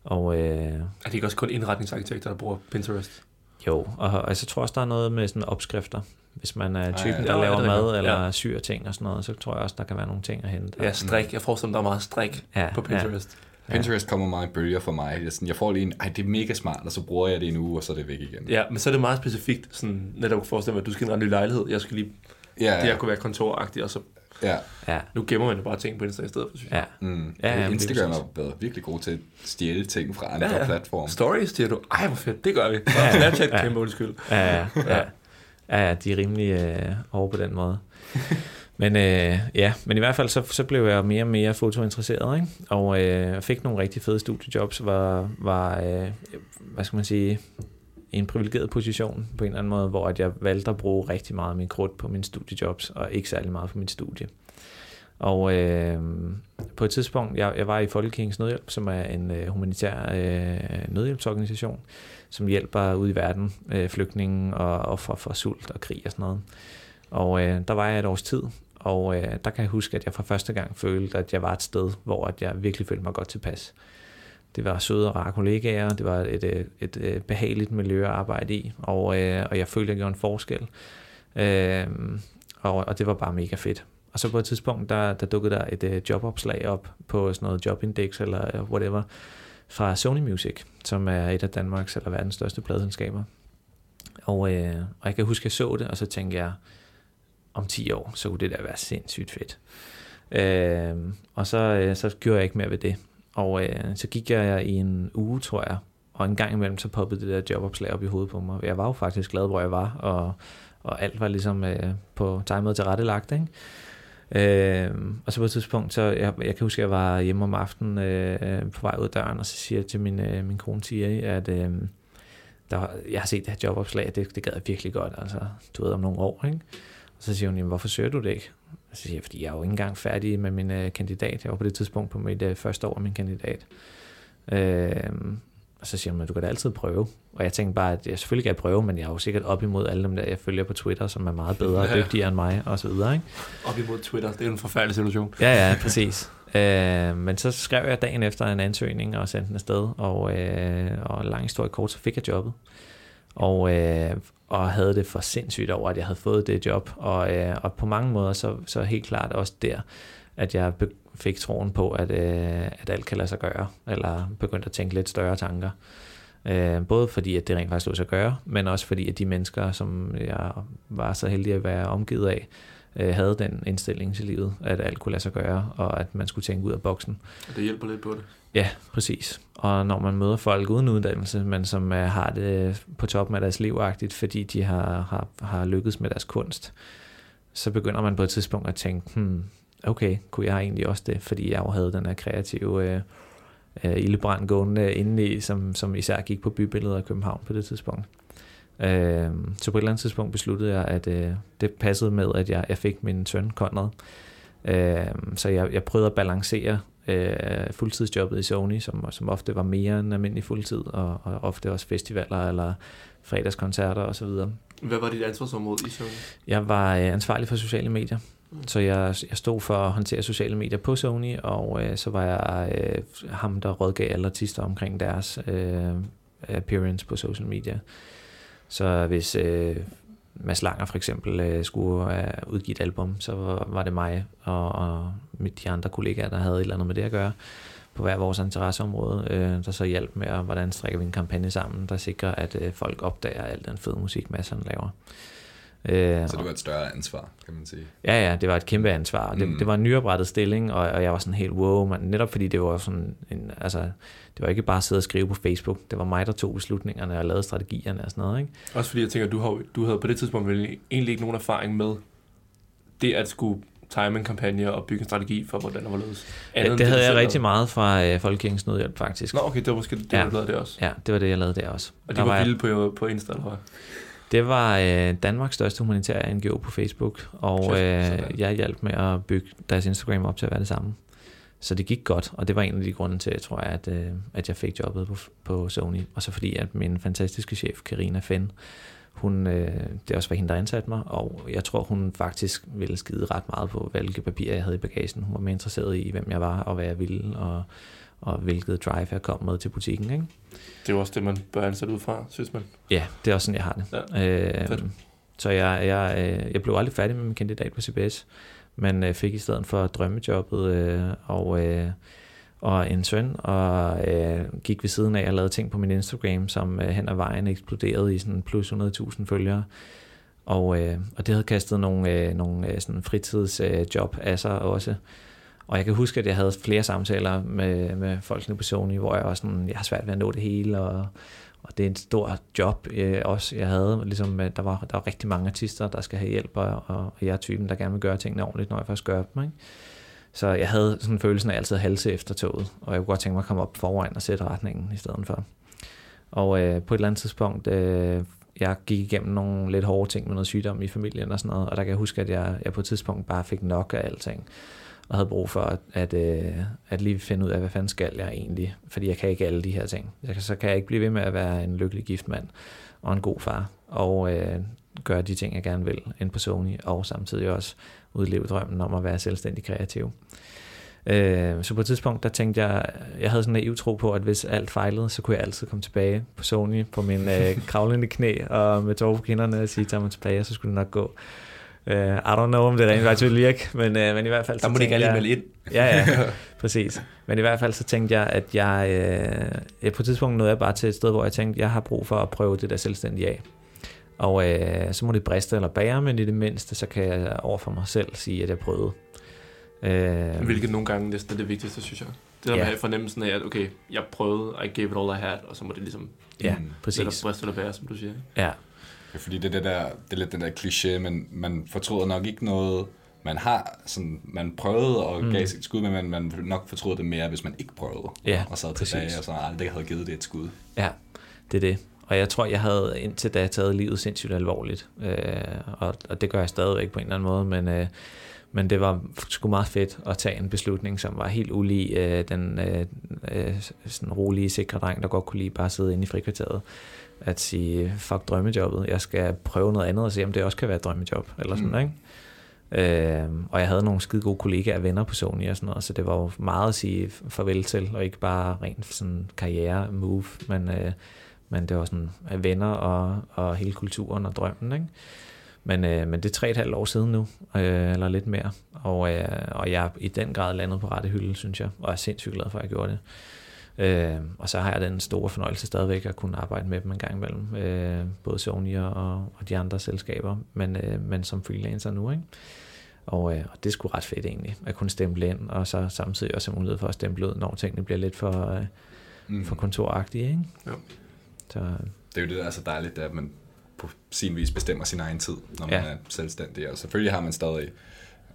Og øh, Er det ikke også kun indretningsarkitekter, der bruger Pinterest? Jo, og, og så tror jeg også, der er noget med sådan opskrifter. Hvis man er typen, ja, der ja, laver det er mad eller Ja. syr ting og sådan noget, så tror jeg også, der kan være nogle ting at hente. Ja, strik. Jeg forestiller mig, der er meget strik Ja, på Pinterest. Pinterest kommer meget i bølger for mig. Jeg, sådan, jeg får lige en, ej, det er mega smart, og så bruger jeg det en uge, og så er det væk igen. Ja, men så er det meget specifikt, sådan, netop forestille mig, at du skal indrette en ny lejlighed. Jeg skal lige, ja, det her ja. kunne være kontoragtigt, og så ja. Ja, nu gemmer man jo bare ting på Insta i stedet for, synes jeg. ja. Mm. Ja, Ja, Instagram har været virkelig god til at stjæle ting fra andre Ja, ja, platforme. Stories, siger du. Ej, hvor fedt, det gør vi. Ja, ja. Snapchat, Ja. kæmpe undskyld. Ja, ja, ja. ja, ja de er rimelig øh, over på den måde. Men øh, ja, men i hvert fald så, så blev jeg mere og mere fotointeresseret, ikke? og øh, fik nogle rigtig fede studiejobs, var, var øh, hvad skal man sige, en privilegeret position på en eller anden måde, hvor at jeg valgte at bruge rigtig meget af min krudt på mine studiejobs, og ikke særlig meget på mit studie. Og øh, på et tidspunkt, jeg, jeg var i Folkekirkens Nødhjælp, som er en øh, humanitær øh, nødhjælpsorganisation, som hjælper ud i verden øh, flygtninge og offer for sult og krig og sådan noget. Og øh, der var jeg et års tid, og øh, der kan jeg huske, at jeg for første gang følte, at jeg var et sted, hvor at jeg virkelig følte mig godt tilpas. Det var søde og rare kollegaer, det var et, øh, et, et, behageligt miljø at arbejde i, og, øh, og jeg følte, at jeg gjorde en forskel. Øh, og, og det var bare mega fedt. Og så på et tidspunkt, der, der dukkede der et øh, jobopslag op på sådan noget Jobindex eller øh, whatever, fra Sony Music, som er et af Danmarks eller verdens største pladeselskaber. Og, øh, og jeg kan huske, at jeg så det, og så tænkte jeg, om 10 år, så kunne det da være sindssygt fedt. Øh, og så, øh, så gjorde jeg ikke mere ved det. Og øh, så gik jeg i en uge, tror jeg, og en gang imellem, så poppede det der jobopslag op i hovedet på mig. Jeg var jo faktisk glad, hvor jeg var, og, og alt var ligesom øh, på timet til rettelagt, ikke? Øh, og så på et tidspunkt, så jeg, jeg kan huske, at jeg var hjemme om aftenen øh, på vej ud af døren, og så siger jeg til min, øh, min kone Thierry, at øh, der, jeg har set det her jobopslag, det, det gad jeg virkelig godt, altså du ved om nogle år, ikke? Og så siger hun, jamen, hvorfor søger du det ikke? Og så siger jeg, fordi jeg er jo ikke engang færdig med min øh, kandidat. Jeg var på det tidspunkt på mit øh, første år af min kandidat. Øh, og så siger at du kan da altid prøve. Og jeg tænkte bare, at jeg selvfølgelig kan jeg prøve, men jeg er jo sikkert op imod alle dem der, jeg følger på Twitter, som er meget bedre og dygtigere end mig, og så videre, ikke? Op imod Twitter, det er jo en forfærdelig situation. Ja, ja, præcis. Øh, men så skrev jeg dagen efter en ansøgning og sendte den afsted, og, øh, og lang historie kort, så fik jeg jobbet. Og, øh, og havde det for sindssygt over, at jeg havde fået det job. Og, øh, og på mange måder, så, så helt klart også der, at jeg fik troen på, at, øh, at alt kan lade sig gøre, eller begyndte at tænke lidt større tanker. Øh, både fordi, at det rent faktisk lå sig gøre, men også fordi, at de mennesker, som jeg var så heldig at være omgivet af, øh, havde den indstilling til livet, at alt kunne lade sig gøre, og at man skulle tænke ud af boksen. Og det hjælper lidt på det. Ja, præcis. Og når man møder folk uden uddannelse, men som er, har det på toppen af deres liv fordi de har, har, har lykkedes med deres kunst, så begynder man på et tidspunkt at tænke, hmm, okay, kunne jeg egentlig også det, fordi jeg jo havde den her kreative øh, øh, ildebrand gående indeni, som, som især gik på bybilledet af København på det tidspunkt. Øh, så på et eller andet tidspunkt besluttede jeg, at øh, det passede med, at jeg, jeg fik min søn Conrad. Øh, så jeg, jeg prøvede at balancere øh, fuldtidsjobbet i Sony, som, som ofte var mere end almindelig fuldtid, og, og ofte også festivaler eller fredagskoncerter osv. Hvad var dit ansvarsområde i Sony? Jeg var øh, ansvarlig for sociale medier. Så jeg, jeg stod for at håndtere sociale medier på Sony, og øh, så var jeg øh, ham, der rådgav alle artister omkring deres øh, appearance på social media. Så hvis øh, Mads Langer for eksempel øh, skulle øh, udgive et album, så var, var det mig og, og de andre kollegaer, der havde et eller andet med det at gøre på hver vores interesseområde, øh, der så hjalp med, at, hvordan strikker vi en kampagne sammen, der sikrer, at øh, folk opdager al den fede musik, Mads laver. Øh, så det var et større ansvar, kan man sige. Ja, ja, det var et kæmpe ansvar. Det, mm. det var en nyoprettet stilling, og, og jeg var sådan helt wow, man, netop fordi det var sådan en, altså, det var ikke bare at sidde og skrive på Facebook, det var mig, der tog beslutningerne og lavede strategierne og sådan noget, ikke? Også fordi jeg tænker, du, har, du havde på det tidspunkt vel egentlig ikke nogen erfaring med det at skulle time en kampagne og bygge en strategi for, hvordan det var løs. Ja, det, det havde jeg rigtig meget fra øh, Folkekirkens Nødhjælp, faktisk. Nå, okay, det var måske det, ja. du lavede det også. Ja, det var det, jeg lavede der også. Og de der var, var vilde på, på Insta, eller hvad? Det var øh, Danmarks største humanitære NGO på Facebook, og øh, jeg hjalp med at bygge deres Instagram op til at være det samme. Så det gik godt, og det var en af de grunde til, tror jeg, at, øh, at jeg fik jobbet på, på Sony. Og så fordi, at min fantastiske chef, Karina Fenn, hun, øh, det også var hende, der ansatte mig, og jeg tror, hun faktisk ville skide ret meget på, hvilke papirer jeg havde i bagagen. Hun var mere interesseret i, hvem jeg var, og hvad jeg ville, og, og hvilket drive jeg kom med til butikken. Ikke? Det er jo også det, man bør ansætte ud fra, synes man. Ja, det er også sådan, jeg har det. Ja, øh, så jeg, jeg, øh, jeg blev aldrig færdig med min kandidat på CBS, men øh, fik i stedet for drømmejobbet øh, og, øh, og en søn, og øh, gik ved siden af og lavede ting på min Instagram, som øh, hen ad vejen eksploderede i sådan plus 100.000 følgere. Og, øh, og det havde kastet nogle, øh, nogle øh, sådan fritidsjob øh, af sig også. Og jeg kan huske, at jeg havde flere samtaler med, med folkene på Sony, hvor jeg var sådan, jeg har svært ved at nå det hele, og, og det er en stor job øh, også, jeg havde. Ligesom, der, var, der var rigtig mange artister, der skal have hjælp, og, og jeg er typen, der gerne vil gøre tingene ordentligt, når jeg først gør dem. Ikke? Så jeg havde sådan følelsen af altid halse efter toget, og jeg kunne godt tænke mig at komme op foran og sætte retningen i stedet for. Og øh, på et eller andet tidspunkt, øh, jeg gik igennem nogle lidt hårde ting med noget sygdom i familien og sådan noget, og der kan jeg huske, at jeg, jeg på et tidspunkt bare fik nok af alting og havde brug for at, at, øh, at lige finde ud af, hvad fanden skal jeg egentlig, fordi jeg kan ikke alle de her ting. Så kan jeg ikke blive ved med at være en lykkelig gift mand og en god far, og øh, gøre de ting, jeg gerne vil ind på Sony, og samtidig også udleve drømmen om at være selvstændig kreativ. Øh, så på et tidspunkt, der tænkte jeg, jeg havde sådan en tro på, at hvis alt fejlede, så kunne jeg altid komme tilbage på Sony på min øh, kravlende knæ og med tårer på kinderne og sige, tager mig tilbage, og så skulle det nok gå. Uh, I don't know, om det rent faktisk vil virke, men, uh, men i hvert fald... Der må de gerne melde ind. ja, ja, præcis. Men i hvert fald så tænkte jeg, at jeg, uh, jeg på et tidspunkt nåede jeg bare til et sted, hvor jeg tænkte, jeg har brug for at prøve det der selvstændige af. Og uh, så må det briste eller bære, men i det mindste, så kan jeg overfor mig selv sige, at jeg prøvede. Uh, Hvilket nogle gange næsten er det vigtigste, synes jeg. Det der ja. med fornemmelsen af, at okay, jeg prøvede, I gave it all I had, og så må det ligesom... Ja, præcis. Eller briste eller bære, som du siger. Ja, Ja, fordi det er, det, der, det er lidt den der kliché, men man fortryder nok ikke noget, man har sådan, man prøvede og mm. gav sit skud, men man, man nok fortryder det mere, hvis man ikke prøvede. Ja, og sad tilbage og så aldrig havde givet det et skud. Ja, det er det. Og jeg tror, jeg havde indtil da taget livet sindssygt alvorligt. Øh, og, og det gør jeg stadigvæk på en eller anden måde, men, øh, men det var sgu meget fedt at tage en beslutning, som var helt ulig øh, den øh, øh, sådan rolige, sikre dreng, der godt kunne lide bare sidde inde i frikvarteret at sige, fuck drømmejobbet, jeg skal prøve noget andet og se, om det også kan være et drømmejob, eller sådan, mm. ikke? Øh, og jeg havde nogle skide gode kollegaer og venner på Sony og sådan noget, så det var jo meget at sige farvel til, og ikke bare rent sådan karriere move, men, øh, men det var sådan venner og, og hele kulturen og drømmen, ikke? Men, øh, men det er tre et halvt år siden nu, øh, eller lidt mere, Og, øh, og jeg er i den grad landet på rette hylde, synes jeg, og er sindssygt glad for, at jeg gjorde det. Øh, og så har jeg den store fornøjelse stadigvæk at kunne arbejde med dem en gang imellem, øh, både Sony og, og de andre selskaber, men, øh, men som freelancer nu, ikke? Og, øh, og det er sgu ret fedt egentlig, at kunne stemple ind, og så samtidig også have mulighed for at stemple ud, når tingene bliver lidt for, øh, mm. for kontoragtige, ikke? Jo. Så, Det er jo det, der er så dejligt, at man på sin vis bestemmer sin egen tid, når man Ja. er selvstændig. Og selvfølgelig har man stadig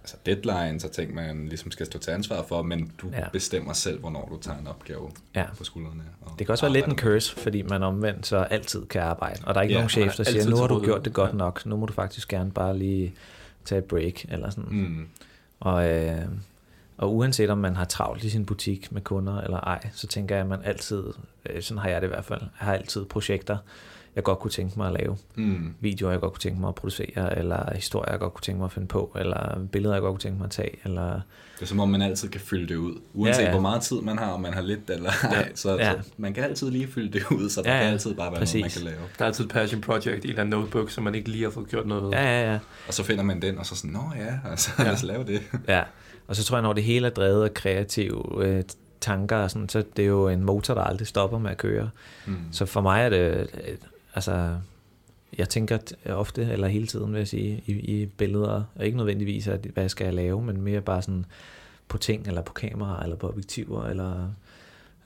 altså deadlines og ting, man ligesom skal stå til ansvar for, men du Ja. bestemmer selv, hvornår du tager en opgave ja. på skuldrene. Og Det kan også være lidt en curse, fordi man omvendt så altid kan arbejde. Og der er ikke Ja, nogen chef, er der siger, nu har du gjort rådighed." det godt Ja. nok, nu må du faktisk gerne bare lige tage et break, eller sådan. Mm. Og, øh, og uanset om man har travlt i sin butik med kunder eller ej, så tænker jeg, at man altid, øh, sådan har jeg det i hvert fald, har altid projekter, jeg godt kunne tænke mig at lave. Mm. Videoer, jeg godt kunne tænke mig at producere, eller historier, jeg godt kunne tænke mig at finde på, eller billeder, jeg godt kunne tænke mig at tage, eller... Det er som om, man altid kan fylde det ud. Uanset Ja, ja, ja. ja. hvor meget tid man har, om man har lidt eller ej. Så, Ja. så man kan altid lige fylde det ud, så der Ja, ja, ja. kan altid bare være Præcis. noget, man kan lave. Der er altid et passion project i en eller notebook, som man ikke lige har fået gjort noget ved. Ja, ja, ja. Og så finder man den, og så sådan, nå ja, altså, Ja. ja. lad os lave det. Ja, og så tror jeg, når det hele er drevet af kreative øh, tanker, og sådan, så det er jo en motor, der aldrig stopper med at køre. Mm. Så for mig er det, øh, altså, jeg tænker ofte, eller hele tiden vil jeg sige, i, i billeder, og ikke nødvendigvis, at, hvad skal jeg lave, men mere bare sådan på ting, eller på kamera, eller på objektiver, eller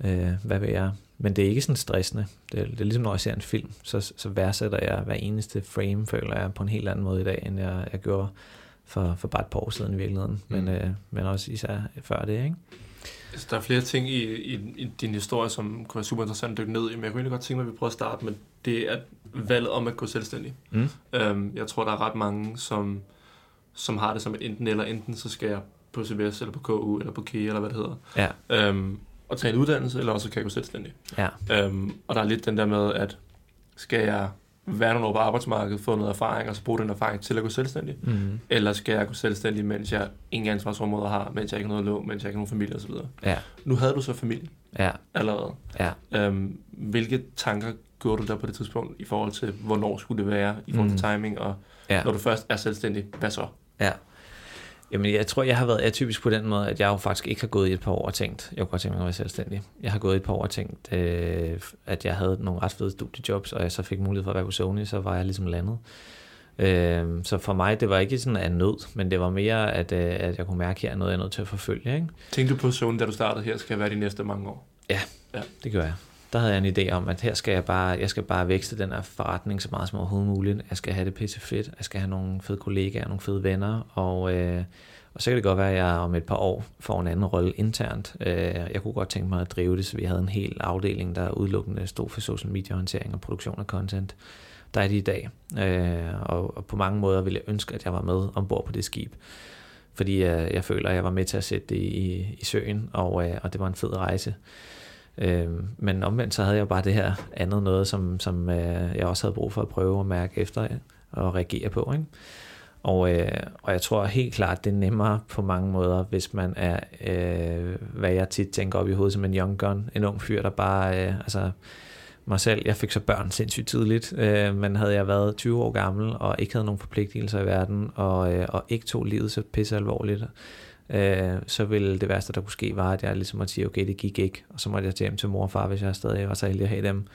øh, hvad ved jeg. Men det er ikke sådan stressende. Det er, det er ligesom, når jeg ser en film, så, så værdsætter jeg hver eneste frame, føler jeg, på en helt anden måde i dag, end jeg, jeg gjorde for, for bare et par år siden i virkeligheden. Men, Mm. øh, men også især før det, ikke? Altså, der er flere ting i, i, i din historie, som kunne være super interessant at dykke ned i, men jeg kunne egentlig godt tænke mig, at vi prøver at starte med det at valget om at gå selvstændig. Mm. Øhm, jeg tror, der er ret mange, som, som har det som et enten eller enten, så skal jeg på CBS, eller på KU, eller på KIA, eller hvad det hedder. Ja, Øhm, og tage en uddannelse, eller også kan jeg gå selvstændig. ja, Øhm, og der er lidt den der med, at skal jeg være nogle år på arbejdsmarkedet, få noget erfaring, og så bruge den erfaring til at gå selvstændig? mm. Eller skal jeg gå selvstændig, mens jeg ingen ansvarsområder har, mens jeg ikke har noget lån, mens jeg ikke har nogen familie osv.? ja, Nu havde du så familie ja, allerede. ja. Øhm, hvilke tanker gjorde du der på det tidspunkt i forhold til, hvornår skulle det være, i forhold til Mm. timing, og ja. når du først er selvstændig, hvad så? Ja. Jamen, jeg tror, jeg har været atypisk på den måde, at jeg jo faktisk ikke har gået i et par år og tænkt, jeg kunne godt tænke mig at være selvstændig. Jeg har gået i et par år og tænkt, øh, at jeg havde nogle ret fede studiejobs, og jeg så fik mulighed for at være på Sony, så var jeg ligesom landet. Øh, så for mig, det var ikke sådan af nød, men det var mere, at, øh, at jeg kunne mærke, at jeg er noget, jeg er nødt til at forfølge. Ikke? Tænkte du på Sony, da du startede her, skal være de næste mange år? Det gør jeg. Der havde jeg en idé om, at her skal jeg bare, jeg skal bare vækste den her forretning så meget som overhovedet muligt. Jeg skal have det pisse fedt. Jeg skal have nogle fede kollegaer, nogle fede venner. Og, øh, og så kan det godt være, at jeg om et par år får en anden rolle internt. Øh, jeg kunne godt tænke mig at drive det, så vi havde en hel afdeling, der udelukkende stod for social media håndtering og produktion af content. Der er de i dag. Øh, og, og på mange måder ville jeg ønske, at jeg var med ombord på det skib. Fordi øh, jeg føler, at jeg var med til at sætte det i, i søen, og, øh, og det var en fed rejse. Øh, men omvendt så havde jeg bare det her andet noget, som, som øh, jeg også havde brug for at prøve at mærke efter øh, og reagere på. Ikke? Og, øh, og jeg tror helt klart, det er nemmere på mange måder, hvis man er, øh, hvad jeg tit tænker op i hovedet som en young gun, en ung fyr, der bare, øh, altså mig selv, jeg fik så børn sindssygt tidligt, øh, men havde jeg været 20 år gammel og ikke havde nogen forpligtelser i verden, og, øh, og ikke tog livet så pisse alvorligt, øh, så ville det værste, der kunne ske, var, at jeg ligesom måtte sige, okay, det gik ikke, og så måtte jeg til hjem til mor og far, hvis jeg stadig var så heldig at have dem,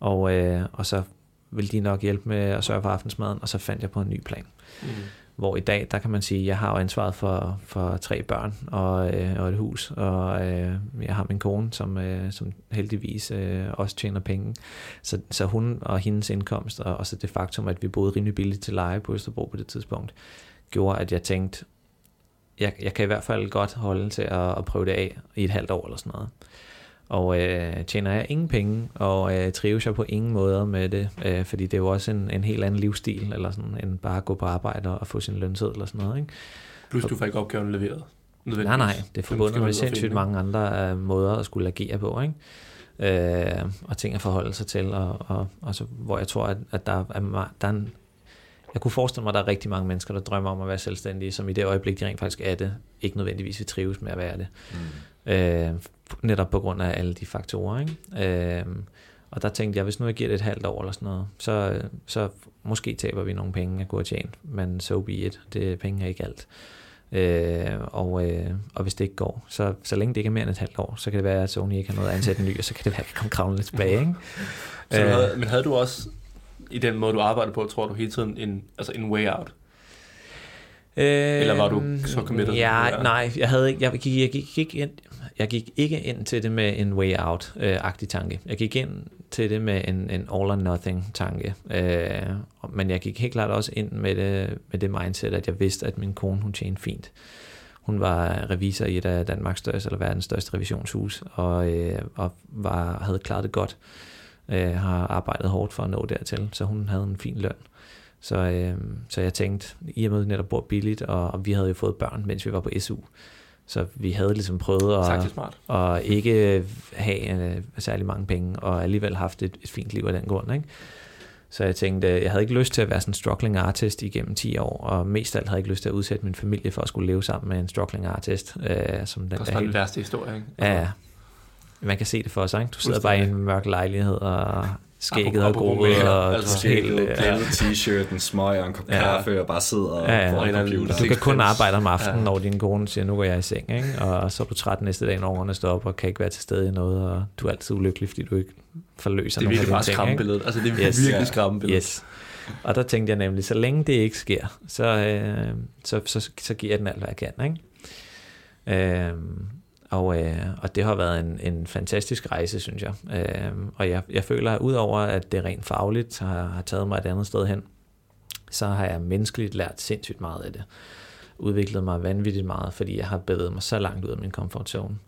og, øh, og så ville de nok hjælpe med at sørge for aftensmaden, og så fandt jeg på en ny plan. Mm. Hvor i dag, der kan man sige, at jeg har jo ansvaret for, for tre børn og, øh, og et hus, og øh, jeg har min kone, som, øh, som heldigvis øh, også tjener penge. Så, så hun og hendes indkomst, og også det faktum, at vi boede rimelig billigt til leje på Østerbro på det tidspunkt, gjorde, at jeg tænkte, jeg, jeg kan i hvert fald godt holde til at, at prøve det af i et halvt år eller sådan noget. Og øh, tjener jeg ingen penge, og øh, trives jeg på ingen måder med det, øh, fordi det er jo også en, en helt anden livsstil, eller sådan, end bare at gå på arbejde og få sin lønsid eller sådan noget. Ikke? Plus du får ikke opgaven leveret. Nej, nej, det er forbundet med finde, sindssygt mange andre øh, måder at skulle agere på, ikke? Øh, og ting at forholde sig til, og, og, og så, hvor jeg tror, at, at der, er, der er en, jeg kunne forestille mig, at der er rigtig mange mennesker, der drømmer om at være selvstændige, som i det øjeblik, de rent faktisk er det, ikke nødvendigvis vil trives med at være det. Mm. Øh, netop på grund af alle de faktorer. Ikke? Øh, og der tænkte jeg, hvis nu jeg giver det et halvt år eller sådan noget, så, så måske taber vi nogle penge, jeg kunne have tjent, men so be it. Det, penge er ikke alt. Øh, og, øh, og hvis det ikke går, så, så længe det ikke er mere end et halvt år, så kan det være, at Sony ikke har noget at ansætte en ny, og så kan det være, at jeg kommer kravlende lidt tilbage. Ikke? Så Øh. men havde du også, i den måde, du arbejder på, tror du hele tiden en, altså en way out? Eller var du så committed, Ja, er? nej, jeg havde ikke, jeg gik, jeg gik ikke ind, jeg gik ikke ind til det med en way out-agtig tanke. Jeg gik ind til det med en, en all or nothing tanke. Øh, men jeg gik helt klart også ind med det, med det mindset, at jeg vidste, at min kone, hun tjente fint. Hun var revisor i et af Danmarks største, eller verdens største revisionshus, og, øh, og var, havde klaret det godt. Øh, har arbejdet hårdt for at nå dertil, så hun havde en fin løn. Så, øh, så jeg tænkte, i og med at vi netop bor billigt, og, og vi havde jo fået børn, mens vi var på SU, så vi havde ligesom prøvet at, det smart. og ikke have øh, særlig mange penge, og alligevel haft et, et fint liv af den grund. Ikke? Så jeg tænkte, jeg havde ikke lyst til at være sådan en struggling artist igennem 10 år, og mest af alt havde jeg ikke lyst til at udsætte min familie for at skulle leve sammen med en struggling artist. Øh, som den Det er også den værste historie, ikke? ja, ja. Man kan se det for sig, ikke? Du sidder bare i en mørk lejlighed, og skægget er Apropos groet, og altså, helt... øh, plettet t-shirt, en smøg og en kop Ja. kaffe, og bare sidder og Ja, ja. foran Og anden computer. Du kan kun arbejde om aftenen, Ja. ja. når din kone siger, nu går jeg i seng, ikke? og så er du træt næste dag, når ungerne står op og kan ikke være til stede i noget, og du er altid ulykkelig, fordi du ikke forløser Det er nogle af virkelig bare skræmmebilledet. Altså, det er Yes. virkelig Ja. skræmmebilledet. Yes. Og der tænkte jeg nemlig, så længe det ikke sker, så, øh, så, så, så giver jeg den alt, hvad jeg kan. Ikke? Øh, og, øh, og det har været en, en fantastisk rejse, synes jeg. Øh, og jeg, jeg føler, at udover at det rent fagligt har, har taget mig et andet sted hen, så har jeg menneskeligt lært sindssygt meget af det. Udviklet mig vanvittigt meget, fordi jeg har bevæget mig så langt ud af min comfort zone.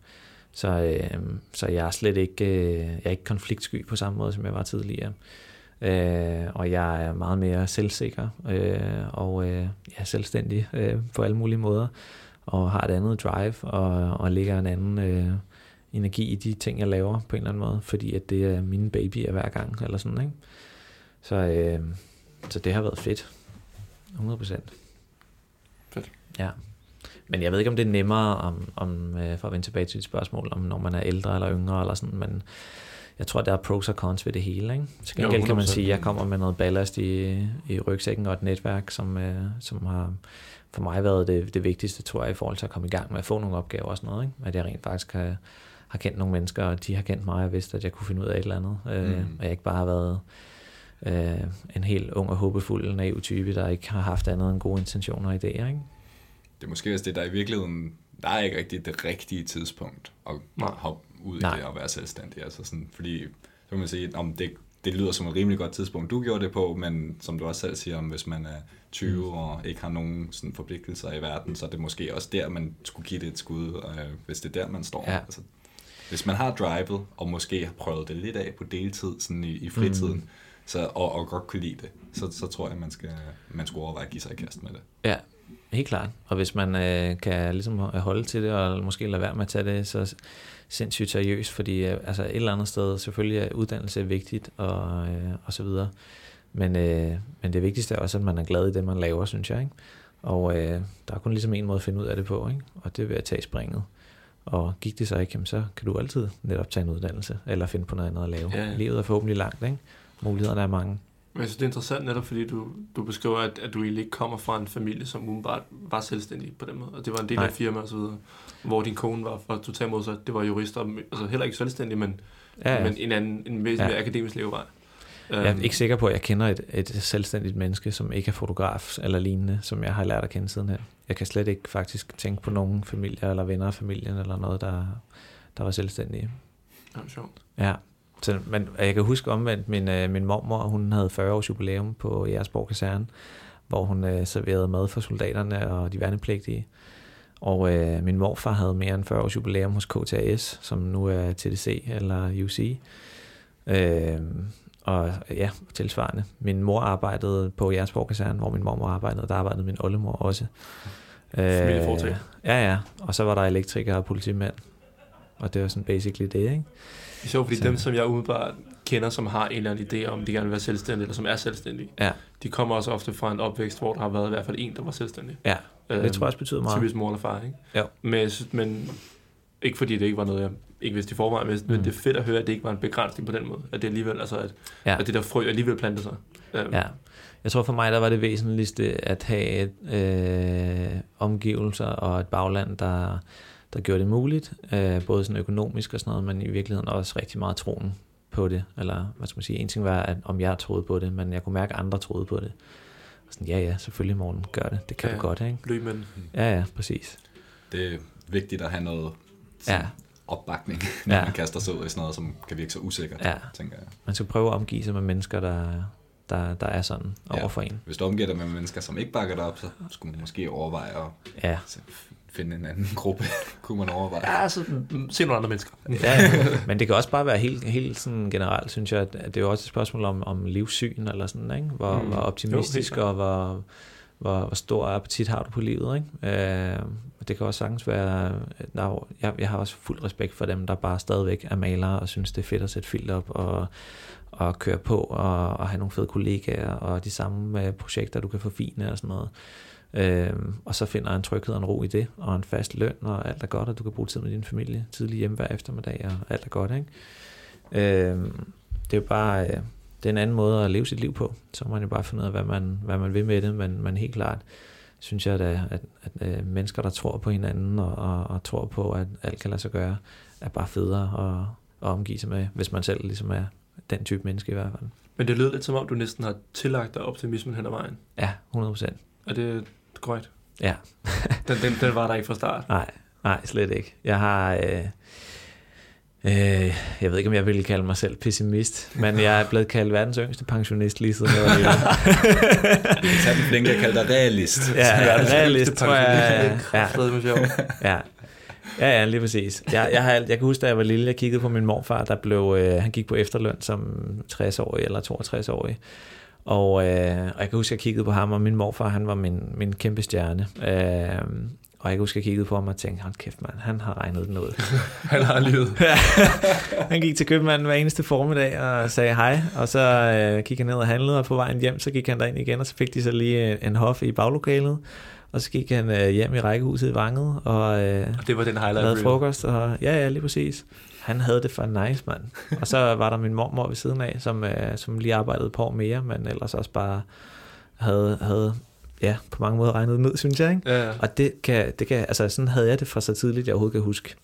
Så, øh, så jeg er slet ikke, øh, jeg er ikke konfliktsky på samme måde, som jeg var tidligere. Øh, og jeg er meget mere selvsikker øh, og øh, ja, selvstændig øh, på alle mulige måder, og har et andet drive, og, og lægger en anden øh, energi i de ting, jeg laver på en eller anden måde, fordi at det er mine babyer hver gang, eller sådan, ikke? Så, øh, så det har været fedt. 100 procent. Fedt. Ja. Men jeg ved ikke, om det er nemmere, om, om, øh, for at vende tilbage til dit spørgsmål, om når man er ældre eller yngre, eller sådan, men jeg tror, der er pros og cons ved det hele. Ikke? Til Jo, gengæld kan man 100%. sige, at jeg kommer med noget ballast i, i rygsækken og et netværk, som, øh, som har for mig været det, det vigtigste, tror jeg, i forhold til at komme i gang med at få nogle opgaver og sådan noget. Ikke? At jeg rent faktisk har, har kendt nogle mennesker, og de har kendt mig og vidst, at jeg kunne finde ud af et eller andet. Øh, Mm. og jeg ikke bare har været øh, en helt ung og håbefuld, naiv type, der ikke har haft andet end gode intentioner og idéer. Ikke? Det er måske også det, der i virkeligheden, der er ikke rigtig det rigtige tidspunkt at Nej. hoppe ud i Nej. det og være selvstændig. Altså sådan, fordi, så kan man sige, om det, det lyder som et rimelig godt tidspunkt, du gjorde det på, men som du også selv siger, om hvis man er 20 Mm. og ikke har nogen sådan forpligtelser i verden, så er det måske også der, man skulle give det et skud, øh, hvis det er der, man står. Ja. Altså, hvis man har drivet, og måske har prøvet det lidt af på deltid, sådan i, i fritiden, mm. så, og, og godt kunne lide det, så, så tror jeg, man, skal, man skulle overveje at give sig i kast med det. Ja, helt klart. Og hvis man øh, kan ligesom holde til det, og måske lade være med at tage det så sindssygt seriøst, fordi øh, altså et eller andet sted, selvfølgelig er uddannelse vigtigt, og, øh, og så videre. Men, øh, men det vigtigste er også, at man er glad i det, man laver, synes jeg. Ikke? Og øh, der er kun ligesom en måde at finde ud af det på, ikke? og det er ved at tage springet. Og gik det så ikke, jamen, så kan du altid netop tage en uddannelse, eller finde på noget andet at lave. Ja, ja. Livet er forhåbentlig langt, ikke? Mulighederne er mange. Men jeg synes, det er interessant netop, fordi du, du beskriver, at, at du egentlig ikke kommer fra en familie, som umiddelbart var selvstændig på den måde. Og det var en del Nej. af firma og så videre, hvor din kone var, for totalt modsat, det var jurister, altså heller ikke selvstændig, men, Ja, ja. men en anden, en væsentlig Ja. akademisk levevej. Jeg er Øhm, ikke sikker på, at jeg kender et, et selvstændigt menneske, som ikke er fotograf eller lignende, som jeg har lært at kende siden her. Jeg kan slet ikke faktisk tænke på nogen familier eller venner af familien eller noget, der, der var selvstændige. Ja, sjovt. Ja. Så, men jeg kan huske omvendt, min, øh, min mormor, hun havde 40 års jubilæum på Jægersborg Kaserne, hvor hun øh, serverede mad for soldaterne og de værnepligtige. Og øh, min morfar havde mere end 40 års jubilæum hos KTAS, som nu er TDC eller UC. Øh, og ja, tilsvarende. Min mor arbejdede på Jægersborg Kaserne, hvor min mormor arbejdede, der arbejdede min oldemor også. Familieforetag. ja, ja. Og så var der elektrikere og politimænd. Og det var sådan basically det, ikke? Er sjovt, fordi Så- dem, som jeg umiddelbart kender, som har en eller anden idé om, de gerne vil være selvstændige, eller som er selvstændige, Ja. de kommer også ofte fra en opvækst, hvor der har været i hvert fald en, der var selvstændig. Ja, Øhm, det tror jeg også betyder meget. Typisk mor eller far, ikke? Jo. Men, men ikke fordi det ikke var noget, jeg ikke vidste i forvejen, men, mm. men det er fedt at høre, at det ikke var en begrænsning på den måde. At det alligevel, altså at, Ja. ja. at det der frø alligevel plantede sig. Øhm, Ja. Jeg tror for mig, der var det væsentligste at have øh, omgivelser og et bagland, der, der gjorde det muligt, øh, både sådan økonomisk og sådan noget, men i virkeligheden også rigtig meget troen på det, eller hvad skal man sige, en ting var, at om jeg troede på det, men jeg kunne mærke, at andre troede på det. Og sådan, ja, ja, selvfølgelig morgen, gør det, det kan Ja. du godt, ikke? Løb med den. Ja, ja, præcis. Det er vigtigt at have noget Ja, opbakning, når Ja. man kaster sig ud i sådan noget, som kan virke så usikkert, ja. tænker jeg. Man skal prøve at omgive sig med mennesker, der, der, der er sådan Ja. over for en. Hvis du omgiver dig med mennesker, som ikke bakker dig op, så skulle man måske overveje at Ja, finde en anden gruppe, kunne man overveje. Ja, så mm, se nogle andre mennesker. ja, ja. men det kan også bare være helt, helt sådan generelt, synes jeg, at det er jo også et spørgsmål om, om livssyn, eller sådan, ikke? Hvor, Mm. mm. hvor optimistisk Jo, og hvor, hvor, hvor stor appetit har du på livet, ikke? Øh, det kan også sagtens være, der er, jeg, jeg har også fuld respekt for dem, der bare stadigvæk er malere og synes, det er fedt at sætte filter op og, og køre på og, og have nogle fede kollegaer og de samme øh, projekter, du kan forfine og sådan noget. Øhm, og så finder en tryghed og en ro i det, og en fast løn, og alt er godt, og du kan bruge tid med din familie, tidlig hjemme hver eftermiddag, og alt er godt, ikke? Øhm, det er jo bare, øh, det er en anden måde at leve sit liv på. Så må man jo bare finde ud af, hvad man, hvad man vil med det, men, men helt klart synes jeg, at, at, at, at mennesker, der tror på hinanden, og, og, og tror på, at alt kan lade sig gøre, er bare federe at, at omgive sig med, hvis man selv ligesom er den type menneske i hvert fald. Men det lød lidt som om, du næsten har tillagt dig optimismen hen ad vejen. Ja, 100 procent. Er det korrekt? Ja. Den, den, den var der ikke fra start. Nej, nej, slet ikke. Jeg har... Øh, øh, jeg ved ikke, om jeg ville kalde mig selv pessimist, men jeg er blevet kaldt verdens yngste pensionist lige siden jeg var lille. Vi kan tage den flinke og kalde dig realist. Ja, er det realist, tror jeg. pensionist. Det er Ja. Ja. Ja, ja, lige præcis. Jeg, jeg, har, alt- jeg kan huske, da jeg var lille, jeg kiggede på min morfar, der blev, øh, han gik på efterløn som 60-årig eller 62-årig. Og, øh, og jeg kan huske, jeg kiggede på ham, og min morfar, han var min, min kæmpe stjerne. Øh, og jeg kan huske, jeg kiggede på ham og tænkte, hold kæft mand, han har regnet den ud. Han har livet. han gik til købmanden hver eneste formiddag og sagde hej, og så øh, gik han ned og handlede, og på vejen hjem, så gik han derind igen, og så fik de så lige en, en hof i baglokalet, og så gik han øh, hjem i rækkehuset i Vanget, og øh, Og det var den highlight lavede frokost, og ja, ja, lige præcis. Han havde det for nice, mand. Og så var der min mormor ved siden af, som, øh, som lige arbejdede år mere, men ellers også bare havde, havde ja, på mange måder regnet ud, synes jeg, ikke? Ja, ja. Og det kan, det kan, altså sådan havde jeg det fra så tidligt, jeg overhovedet kan huske.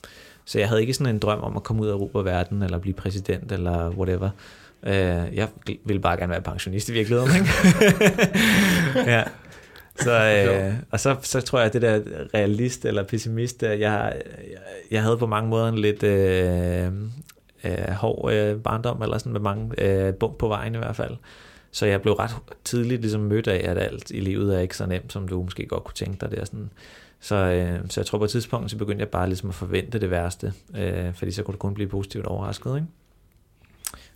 Så jeg havde ikke sådan en drøm om at komme ud af Europa verden, eller blive præsident, eller whatever. Øh, jeg ville bare gerne være pensionist i virkeligheden, ikke? ja. Så, øh, og så, så tror jeg, at det der realist eller pessimist, der, jeg, jeg, jeg havde på mange måder en lidt øh, øh, hård øh, barndom, eller sådan med mange øh, bump på vejen i hvert fald. Så jeg blev ret tidligt ligesom mødt af, at alt i livet er ikke så nemt, som du måske godt kunne tænke dig. Det er sådan. Så, øh, så jeg tror på et tidspunkt, så begyndte jeg bare ligesom at forvente det værste, øh, fordi så kunne du kun blive positivt overrasket. Ikke?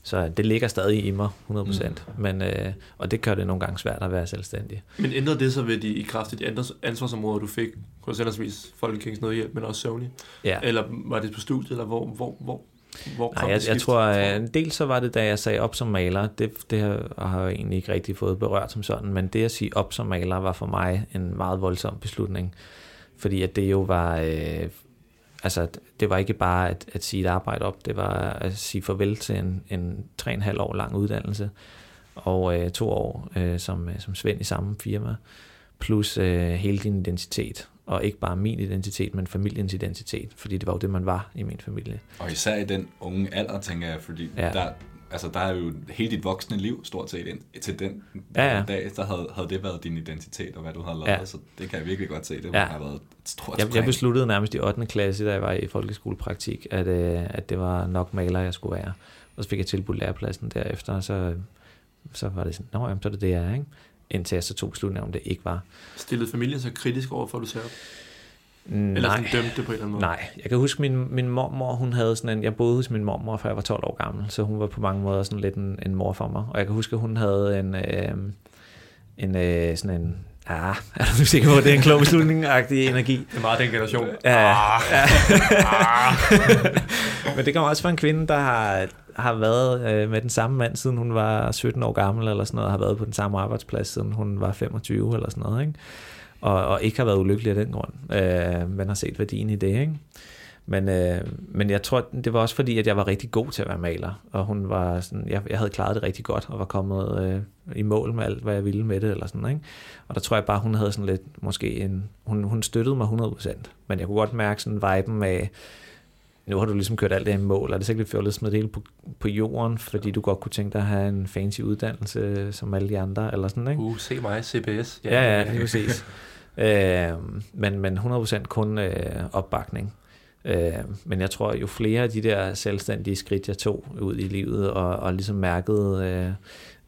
Så det ligger stadig i mig, 100%. Mm. Men, øh, og det gør det nogle gange svært at være selvstændig. Men ændrede det så ved de, i kraft af de andre ansvarsområder, du fik hos henholdsvis Folkekings Nødhjælp, men også Sony? Ja. Eller var det på studiet, eller hvor, hvor, hvor, hvor Nej, jeg, jeg tror, fra? at dels så var det, da jeg sagde op som maler. Det, det har har jeg egentlig ikke rigtig fået berørt som sådan, men det at sige op som maler var for mig en meget voldsom beslutning. Fordi at det jo var... Øh, altså, det var ikke bare at, at sige et arbejde op, det var at sige farvel til en, en 3,5 år lang uddannelse, og øh, to år øh, som, øh, som svend i samme firma, plus øh, hele din identitet. Og ikke bare min identitet, men familiens identitet, fordi det var jo det, man var i min familie. Og især i den unge alder, tænker jeg, fordi Ja. ja. der, altså, der er jo hele dit voksne liv stort set ind, til den Ja, ja. dag, der havde, havde det været din identitet og hvad du havde lavet, Ja. så det kan jeg virkelig godt se, det Ja. har været et stort Jeg, jeg besluttede nærmest i 8. klasse, da jeg var i folkeskolepraktik, at, øh, at det var nok maler, jeg skulle være. Og så fik jeg tilbudt lærepladsen derefter, og så, så var det sådan, nå jamen, så er det det, jeg er, ikke? Indtil jeg så tog beslutningen om det ikke var. Stillede familien så kritisk over for, at du sagde op? Nej, Eller sådan dømte det på en eller anden måde? nej. Jeg kan huske, min, min mormor, hun havde sådan en, jeg boede hos min mormor, fra jeg var 12 år gammel, så hun var på mange måder sådan lidt en, en mor for mig. Og jeg kan huske, at hun havde en, øh, en øh, sådan en, ah, er du sikker på, at det er en klog beslutning-agtig energi? Det er meget den generation. Ja, Ah. ja. Men det kommer også fra en kvinde, der har, har været øh, med den samme mand, siden hun var 17 år gammel, eller sådan noget, har været på den samme arbejdsplads, siden hun var 25, eller sådan noget, ikke? Og, og ikke har været ulykkelig af den grund, øh, men har set værdien i det, ikke? Men, øh, men jeg tror, det var også fordi, at jeg var rigtig god til at være maler, og hun var sådan, jeg, jeg havde klaret det rigtig godt, og var kommet øh, i mål med alt, hvad jeg ville med det, eller sådan, ikke? Og der tror jeg bare, hun havde sådan lidt, måske en, hun, hun støttede mig 100%, men jeg kunne godt mærke sådan viben af, nu har du ligesom kørt alt det i mål, er det sikkert lidt fjollet at smide det hele på, på jorden, fordi du godt kunne tænke dig at have en fancy uddannelse som alle de andre, eller sådan, ikke? Uh, se mig, CBS. Ja, ja, lige præcis. øh, men, men 100% kun øh, opbakning. Øh, men jeg tror, jo flere af de der selvstændige skridt, jeg tog ud i livet, og, og ligesom mærkede, øh,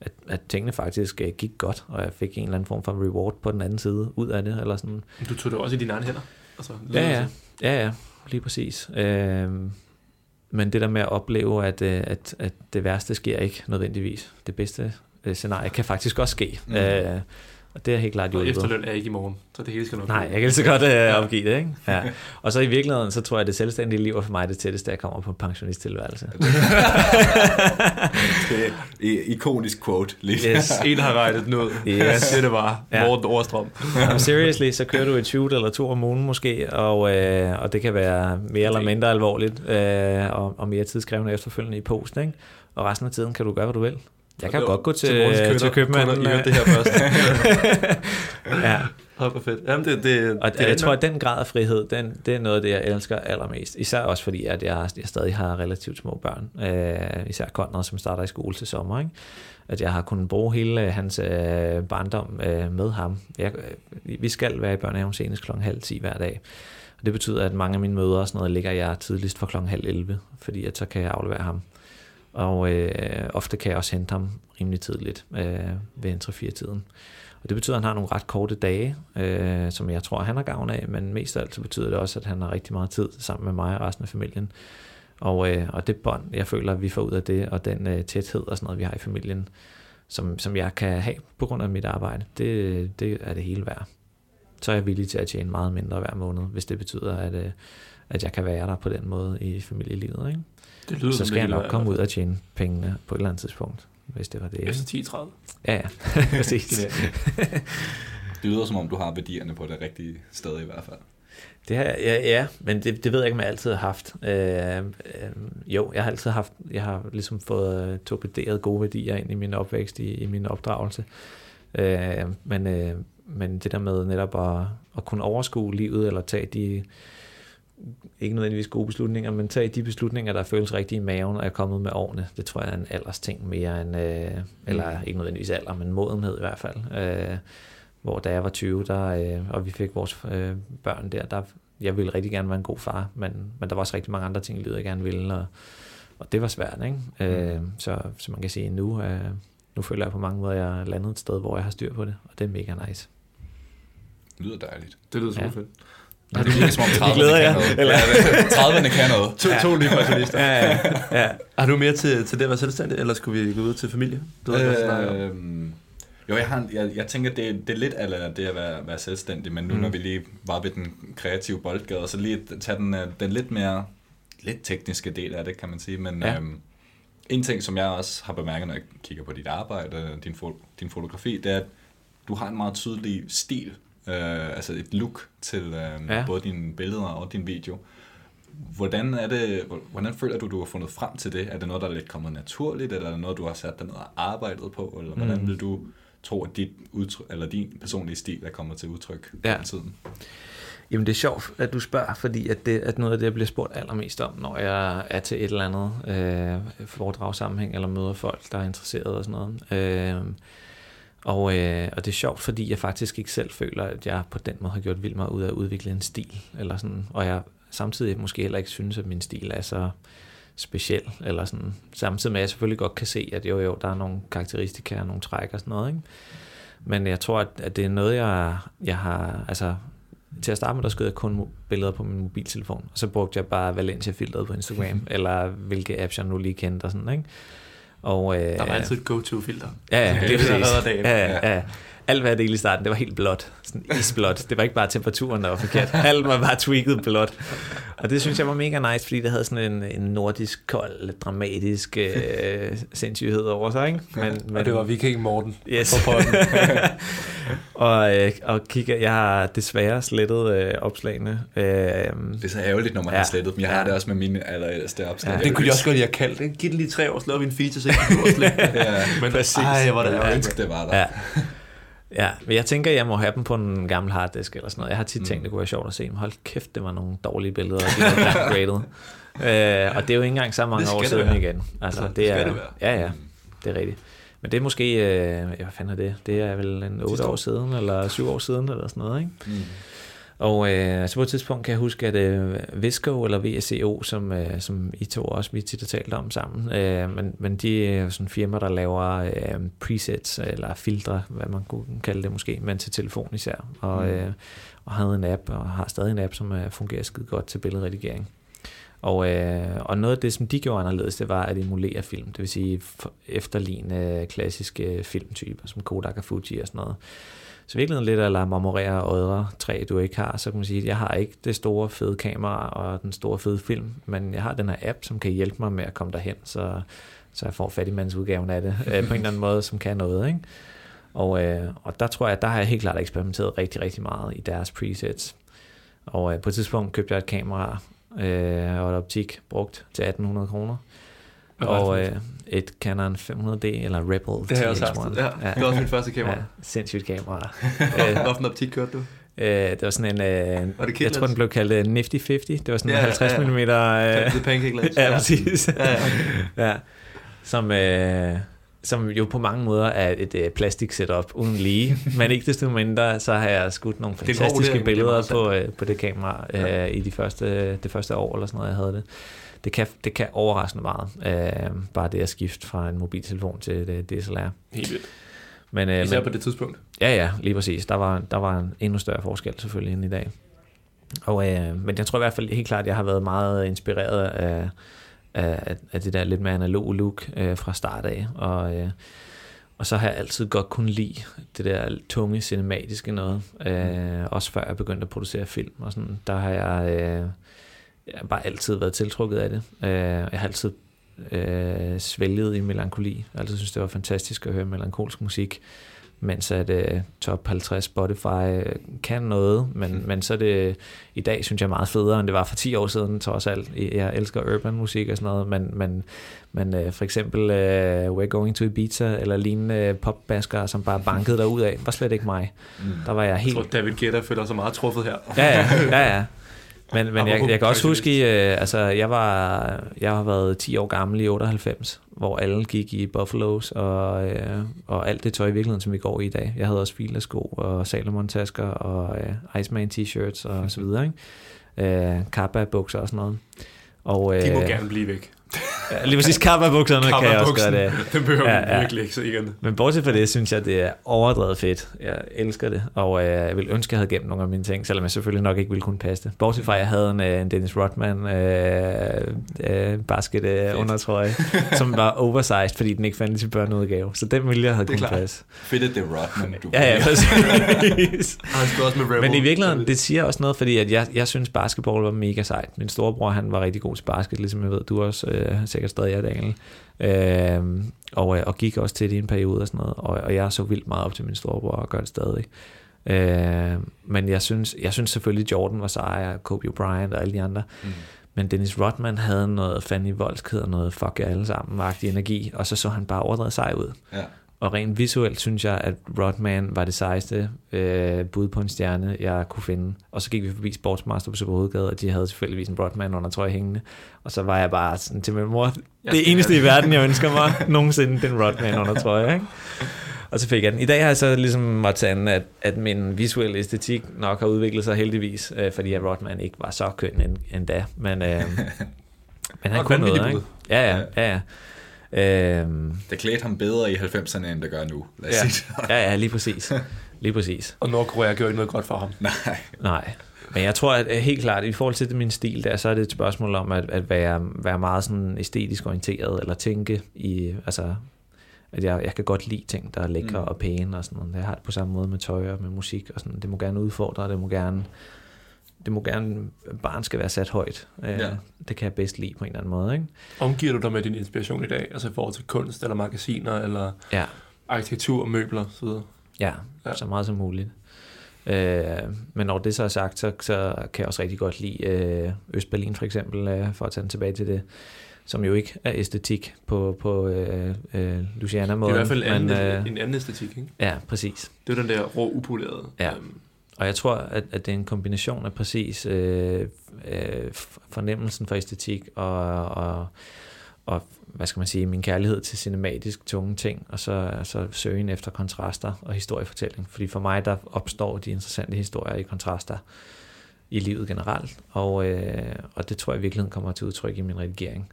at, at tingene faktisk øh, gik godt, og jeg fik en eller anden form for reward på den anden side ud af det, eller sådan. Du tog det også i dine egne hænder? Altså, ja, ja, ja, ja, lige præcis. Øh, men det der med at opleve, at, øh, at, at det værste sker ikke nødvendigvis. Det bedste øh, scenarie kan faktisk også ske. Mm. Øh, det er helt klart hjulpet. Og efterløn er ikke i morgen, så det hele skal nok Nej, jeg kan lige så godt uh, opgive det, ikke? Ja. Og så i virkeligheden, så tror jeg, at det selvstændige liv er for mig det tætteste, jeg kommer på en pensionisttilværelse. det er ikonisk quote. Lige. Yes. En har regnet den ud. Yes. Det er det bare. Ja. Morten Overstrøm. Jamen, seriously, så kører du et shoot eller to om ugen måske, og, øh, og det kan være mere eller mindre alvorligt, øh, og, og mere tidskrævende efterfølgende i post, ikke? Og resten af tiden kan du gøre, hvad du vil. Jeg kan godt gå til, til, til købmanden. I det her først. ja. Det var fedt. Jamen, det, det, og det, jeg tror, at den grad af frihed, den, det er noget af det, jeg elsker allermest. Især også fordi, at jeg, jeg stadig har relativt små børn. Øh, især Conrad, som starter i skole til sommer. Ikke? At jeg har kunnet bruge hele hans øh, barndom øh, med ham. Jeg, øh, vi skal være i børnehaven senest klokken halv 10 hver dag. Og det betyder, at mange af mine møder og sådan noget ligger jeg tidligst for klokken halv 11, fordi at så kan jeg aflevere ham. Og øh, ofte kan jeg også hente ham rimelig tidligt øh, ved en 3-4 tiden. Og det betyder, at han har nogle ret korte dage, øh, som jeg tror, han har gavn af, men mest af alt så betyder det også, at han har rigtig meget tid sammen med mig og resten af familien. Og, øh, og det bånd, jeg føler, at vi får ud af det, og den øh, tæthed og sådan noget, vi har i familien, som, som jeg kan have på grund af mit arbejde, det, det er det hele værd. Så er jeg villig til at tjene meget mindre hver måned, hvis det betyder, at, øh, at jeg kan være der på den måde i familielivet. Ikke? Det lyder så skal jeg nok komme ud og tjene pengene på et eller andet tidspunkt, hvis det var det. Efter 10-30? Ja, ja. Præcis. det lyder som om, du har værdierne på det rigtige sted i hvert fald. Det har, ja, ja, men det, det ved jeg ikke, om jeg altid har haft. Øh, øh, jo, jeg har altid haft, jeg har ligesom fået torpederet gode værdier ind i min opvækst, i, i min opdragelse. Øh, men, øh, men det der med netop at, at kunne overskue livet, eller tage de ikke nødvendigvis gode beslutninger, men tage de beslutninger, der føles rigtige i maven, og er kommet med årene. Det tror jeg er en alders ting mere end, øh, eller mm. ikke nødvendigvis alder, men modenhed i hvert fald. Øh, hvor da jeg var 20, der, øh, og vi fik vores øh, børn der, der, jeg ville rigtig gerne være en god far, men, men der var også rigtig mange andre ting i livet, jeg gerne ville, og, og det var svært, ikke? Mm. Øh, så, så man kan sige, nu, øh, nu føler jeg på mange måder, at jeg er landet et sted, hvor jeg har styr på det, og det er mega nice. Det lyder dejligt. Det lyder super ja. fedt. Har du lige som om 30'erne kan noget. Eller? 30'erne kan noget. To, to nye pensionister. ja, ja, ja. Har du mere til, til det at være selvstændig, eller skulle vi gå ud til familie? Du ved, øh, jo, jeg, har, jeg, jeg tænker, det, det er lidt af det at være, være selvstændig, men nu mm. når vi lige var ved den kreative boldgade, så lige tage den, øh, den lidt mere lidt tekniske del af det, kan man sige. Men ja. øhm, en ting, som jeg også har bemærket, når jeg kigger på dit arbejde, din, fo- din fotografi, det er, at du har en meget tydelig stil øh, altså et look til øh, ja. både dine billeder og din video. Hvordan, er det, hvordan føler du, du har fundet frem til det? Er det noget, der er lidt kommet naturligt, eller er det noget, du har sat dig ned og arbejdet på? Eller hvordan mm. vil du tro, at dit udtryk, eller din personlige stil er kommet til udtryk ja. i tiden? Jamen det er sjovt, at du spørger, fordi at det at noget af det, jeg bliver spurgt allermest om, når jeg er til et eller andet øh, foredragssammenhæng, eller møder folk, der er interesseret og sådan noget. Øh, og, øh, og det er sjovt, fordi jeg faktisk ikke selv føler, at jeg på den måde har gjort vildt meget ud af at udvikle en stil. Eller sådan, og jeg samtidig måske heller ikke synes, at min stil er så speciel. Eller sådan. Samtidig med, at jeg selvfølgelig godt kan se, at jo, jo, der er nogle karakteristika og nogle træk og sådan noget. Ikke? Men jeg tror, at, at det er noget, jeg, jeg har... Altså, til at starte med, der skød jeg kun billeder på min mobiltelefon, og så brugte jeg bare Valencia-filteret på Instagram, eller hvilke apps jeg nu lige kendte og sådan, ikke? Og, øh, der var altid et go-to-filter. Ja, ja, det er dagen. Ja, ja, ja. Alt, hvad jeg delte i starten, det var helt blåt. Sådan isblåt. Det var ikke bare temperaturen, der var forkert. Alt var bare tweaked blåt. Og det synes jeg var mega nice, fordi det havde sådan en, en nordisk, kold, dramatisk øh, sindssyghed over sig. Ikke? Men, men, og det var Viking Morten yes. på og, øh, og kigger, jeg har desværre slettet øh, opslagene. Øh, det er så ærgerligt, når man ja, har slettet dem. Jeg ja. har det også med mine allerældste opslag. Ja. Det kunne jeg også godt lide at kalde det. Giv den lige tre år, så laver vi en feature, så ikke ja, Men Præcis. Ej, hvor det ærgerligt. det var der. Ja. Ja, men jeg tænker, jeg må have dem på en gammel harddisk eller sådan noget. Jeg har tit tænkt, mm. det kunne være sjovt at se, men hold kæft, det var nogle dårlige billeder, de var graded. øh, og det er jo ikke engang så mange år siden igen. Altså, det, det er, det være. Ja, ja, det er rigtigt. Men det er måske, øh, hvad fanden er det? Det er vel en 8 år siden, eller 7 år siden, eller sådan noget, ikke? Mm. Og øh, så på et tidspunkt kan jeg huske, at øh, Visco eller VSCO, som, øh, som I to også vi tit har talt om sammen, øh, men, men de er sådan firma, der laver øh, presets eller filtre, hvad man kunne kalde det måske, men til telefon især. Og, mm. øh, og havde en app, og har stadig en app, som øh, fungerer skide godt til billedredigering. Og, øh, og noget af det, som de gjorde anderledes, det var at emulere film, det vil sige efterligne klassiske filmtyper, som Kodak og Fuji og sådan noget. Så virkelig lidt at lade memorere ødre træ, du ikke har, så kan man sige, at jeg har ikke det store fede kamera og den store fede film, men jeg har den her app, som kan hjælpe mig med at komme derhen, så, så jeg får udgaven af det øh, på en eller anden måde, som kan noget. Ikke? Og, øh, og der tror jeg, der har jeg helt klart eksperimenteret rigtig, rigtig meget i deres presets. Og øh, på et tidspunkt købte jeg et kamera øh, og et optik brugt til 1800 kroner. Og øh, et Canon 500D eller Rebel Det har jeg også haft. Ja, ja. Det var også min første kamera. Ja, sindssygt kamera. Hvad for en optik kørte du? Øh, det var sådan en, øh, var det jeg tror den blev kaldt uh, Nifty 50. Det var sådan ja, en 50 ja, ja. mm. Øh, det pancake lens. Ja, præcis. Ja, ja. ja. Som, øh, som jo på mange måder er et øh, plastik setup uden lige, men ikke desto mindre, så har jeg skudt nogle fantastiske billeder på, øh, på det kamera øh, ja. i de første, det første år eller sådan noget, jeg havde det det kan, det kan overraskende meget, øh, bare det at skifte fra en mobiltelefon til et DSLR. Helt vildt. Men, øh, Især men, på det tidspunkt. Ja, ja, lige præcis. Der var, der var en endnu større forskel selvfølgelig end i dag. Og, øh, men jeg tror i hvert fald helt klart, at jeg har været meget inspireret af, af, af det der lidt mere analog look øh, fra start af. Og, øh, og så har jeg altid godt kunne lide det der tunge cinematiske noget. Øh, også før jeg begyndte at producere film og sådan. Der har jeg... Øh, jeg har bare altid været tiltrukket af det. Øh, jeg har altid øh, svælget i melankoli. Jeg har altid synes, det var fantastisk at høre melankolsk musik, mens at uh, top 50 Spotify øh, kan noget, men, mm. men så er det i dag, synes jeg, meget federe, end det var for 10 år siden, trods alt. Jeg elsker urban musik og sådan noget, men, men, men uh, for eksempel uh, We're Going to Ibiza, eller lignende popbasker, som bare bankede der ud af, var slet ikke mig. Mm. Der var jeg helt... Jeg tror, David Guetta føler sig meget truffet her. ja, ja, ja, ja. Men, men jeg, jeg kan også huske, øh, altså jeg var, jeg har været 10 år gammel i 98, hvor alle gik i Buffaloes og, øh, og alt det tøj i virkeligheden, som vi går i i dag. Jeg havde også filersko og Salomon-tasker og øh, Iceman t-shirts og så videre. Ikke? Øh, Kappa-bukser og sådan noget. Og, øh, De må gerne blive væk. Ja, lige præcis kappa-bukserne kan jeg også gøre det. Den behøver ja, ja. virkelig ikke så igen. Men bortset fra det, synes jeg, det er overdrevet fedt. Jeg elsker det, og øh, jeg vil ønske, at jeg havde gemt nogle af mine ting, selvom jeg selvfølgelig nok ikke ville kunne passe det. Bortset fra, at jeg havde en, øh, en Dennis Rodman øh, øh, basket øh, undertrøje, som var oversized, fordi den ikke fandtes i børneudgave. Så den ville jeg have kunne passe. Fedt, at det er Rodman, du Ja, ja, præcis. Men i virkeligheden, det siger også noget, fordi at jeg, jeg synes, basketball var mega sejt. Min storebror, han var rigtig god til basket, ligesom jeg ved, du også øh, sikkert stadig er, Daniel. Øh, og, og gik også til det i en periode og sådan noget. Og, og jeg er så vildt meget op til min storebror og gør det stadig. Øh, men jeg synes, jeg synes selvfølgelig, Jordan var sej, og Kobe Bryant og alle de andre. Mm. Men Dennis Rodman havde noget fandme voldskhed og noget fuck jer alle sammen, magtig energi, og så så han bare overdrevet sej ud. Ja. Og rent visuelt synes jeg, at Rodman var det sejeste øh, bud på en stjerne, jeg kunne finde. Og så gik vi forbi Sportsmaster på Superhovedgade, og de havde selvfølgelig en Rodman under trøje hængende. Og så var jeg bare sådan til min mor, det eneste i verden, jeg ønsker mig nogensinde, den Rodman under trøje. Ikke? Og så fik jeg den. I dag har jeg så ligesom måttet tage at, at min visuelle æstetik nok har udviklet sig heldigvis, øh, fordi at Rodman ikke var så køn end, endda. Men, øh, men han kunne noget, ikke? Ja, ja, ja, ja. Øhm, det klædte ham bedre i 90'erne, end det gør nu. Lad os ja. sige ja, ja, lige præcis. Lige præcis. Og Nordkorea gjorde ikke noget godt for ham. Nej. Nej. Men jeg tror, at helt klart, i forhold til min stil der, så er det et spørgsmål om at, at være, være meget sådan æstetisk orienteret, eller tænke i, altså, at jeg, jeg kan godt lide ting, der er lækre mm. og pæne og sådan noget. Jeg har det på samme måde med tøj og med musik og sådan. Det må gerne udfordre, det må gerne det må gerne, barn skal være sat højt. Øh, Ja. Det kan jeg bedst lide på en eller anden måde. Ikke? Omgiver du dig med din inspiration i dag, altså i forhold til kunst, eller magasiner, eller Ja, arkitektur, møbler osv.? ja, Ja. så meget som muligt. Øh, men når det så er sagt, så, så kan jeg også rigtig godt lide øh, Østberlin for eksempel, øh, for at tage den tilbage til det, som jo ikke er æstetik på, på øh, øh, Luciana-måden. Det er i hvert fald en anden, men, øh, en anden æstetik, ikke? Ja, præcis. Det er den der rå, upolerede. Ja. Øhm, og jeg tror, at, at det er en kombination af præcis øh, øh, fornemmelsen for æstetik og, og, og, hvad skal man sige, min kærlighed til cinematisk tunge ting, og så, så søgen efter kontraster og historiefortælling. Fordi for mig, der opstår de interessante historier i kontraster i livet generelt, og, øh, og det tror jeg i virkeligheden kommer til udtryk i min redigering.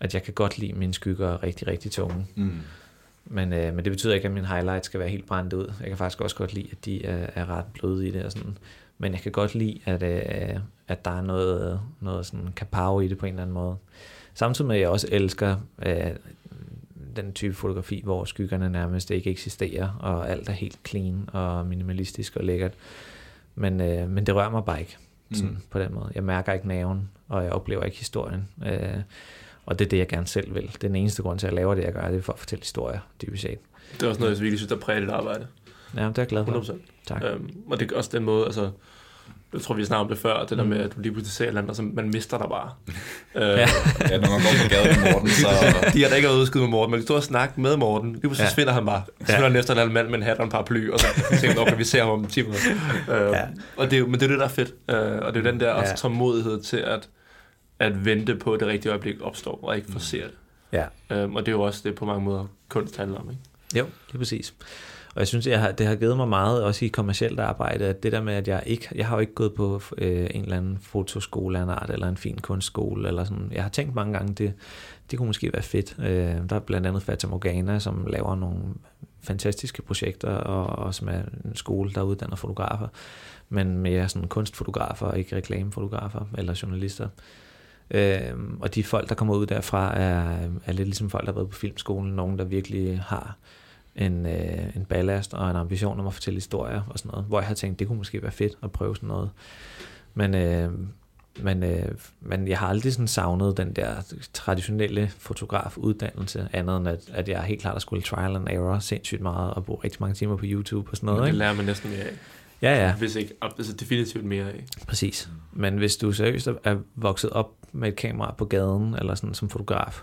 At jeg kan godt lide mine skygger rigtig, rigtig tunge. Mm. Men, øh, men det betyder ikke, at mine highlights skal være helt brændt ud. Jeg kan faktisk også godt lide, at de er, er ret bløde i det. Og sådan. Men jeg kan godt lide, at, øh, at der er noget, noget sådan kapav i det på en eller anden måde. Samtidig med, at jeg også elsker øh, den type fotografi, hvor skyggerne nærmest ikke eksisterer, og alt er helt clean og minimalistisk og lækkert. Men, øh, men det rører mig bare ikke sådan, Mm. på den måde. Jeg mærker ikke naven, og jeg oplever ikke historien. Øh, og det er det, jeg gerne selv vil. Det er den eneste grund til, at jeg laver det, jeg gør, det er for at fortælle historier, dybest set. det er også noget, jeg virkelig synes, der præger dit arbejde. Ja, det er jeg glad for. 100%. Tak. Øhm, og det er også den måde, altså, jeg tror, vi snakker om det før, det der Mm. med, at du lige pludselig ser et eller andet, og så man mister dig bare. øh, Ja. Ja, når man går på gaden med Morten, så... De har da ikke været udskyde med Morten, men de stod og snakke med Morten. Lige pludselig Ja. ja. svinder han bare. Så Ja. finder han efter en eller anden mand med en hat og en paraply, og så tænker jeg, okay, vi ser ham om 10 minutter. Øh, Ja. og det er, jo- men det er det, der er fedt. Øh, og det er den der også Ja. tålmodighed til at, at vente på, at det rigtige øjeblik opstår, og ikke forsere det. Ja, Øhm, og det er jo også det, på mange måder kunst handler om. Ikke? jo, det er præcis. Og jeg synes, jeg har, det har givet mig meget, også i kommercielt arbejde, at det der med, at jeg ikke, jeg har jo ikke gået på øh, en eller anden fotoskole af en art, eller en fin kunstskole, eller sådan. Jeg har tænkt mange gange, det, det kunne måske være fedt. Øh, der er blandt andet Fata Morgana, som laver nogle fantastiske projekter, og, og som er en skole, der uddanner fotografer, men mere sådan kunstfotografer, ikke reklamefotografer eller journalister. Øh, og de folk, der kommer ud derfra, er, er lidt ligesom folk, der har været på filmskolen, nogen, der virkelig har en, øh, en ballast og en ambition om at fortælle historier og sådan noget, hvor jeg har tænkt, det kunne måske være fedt at prøve sådan noget. Men, øh, men, øh, men jeg har aldrig sådan savnet den der traditionelle fotografuddannelse, andet end at, at jeg helt klart har skulle trial and error sindssygt meget og bruge rigtig mange timer på YouTube og sådan Men noget. det Ikke? lærer man næsten mere af. Ja, ja, Hvis ikke, altså definitivt mere af. præcis. Men hvis du seriøst er- er vokset op med et kamera på gaden, eller sådan som fotograf,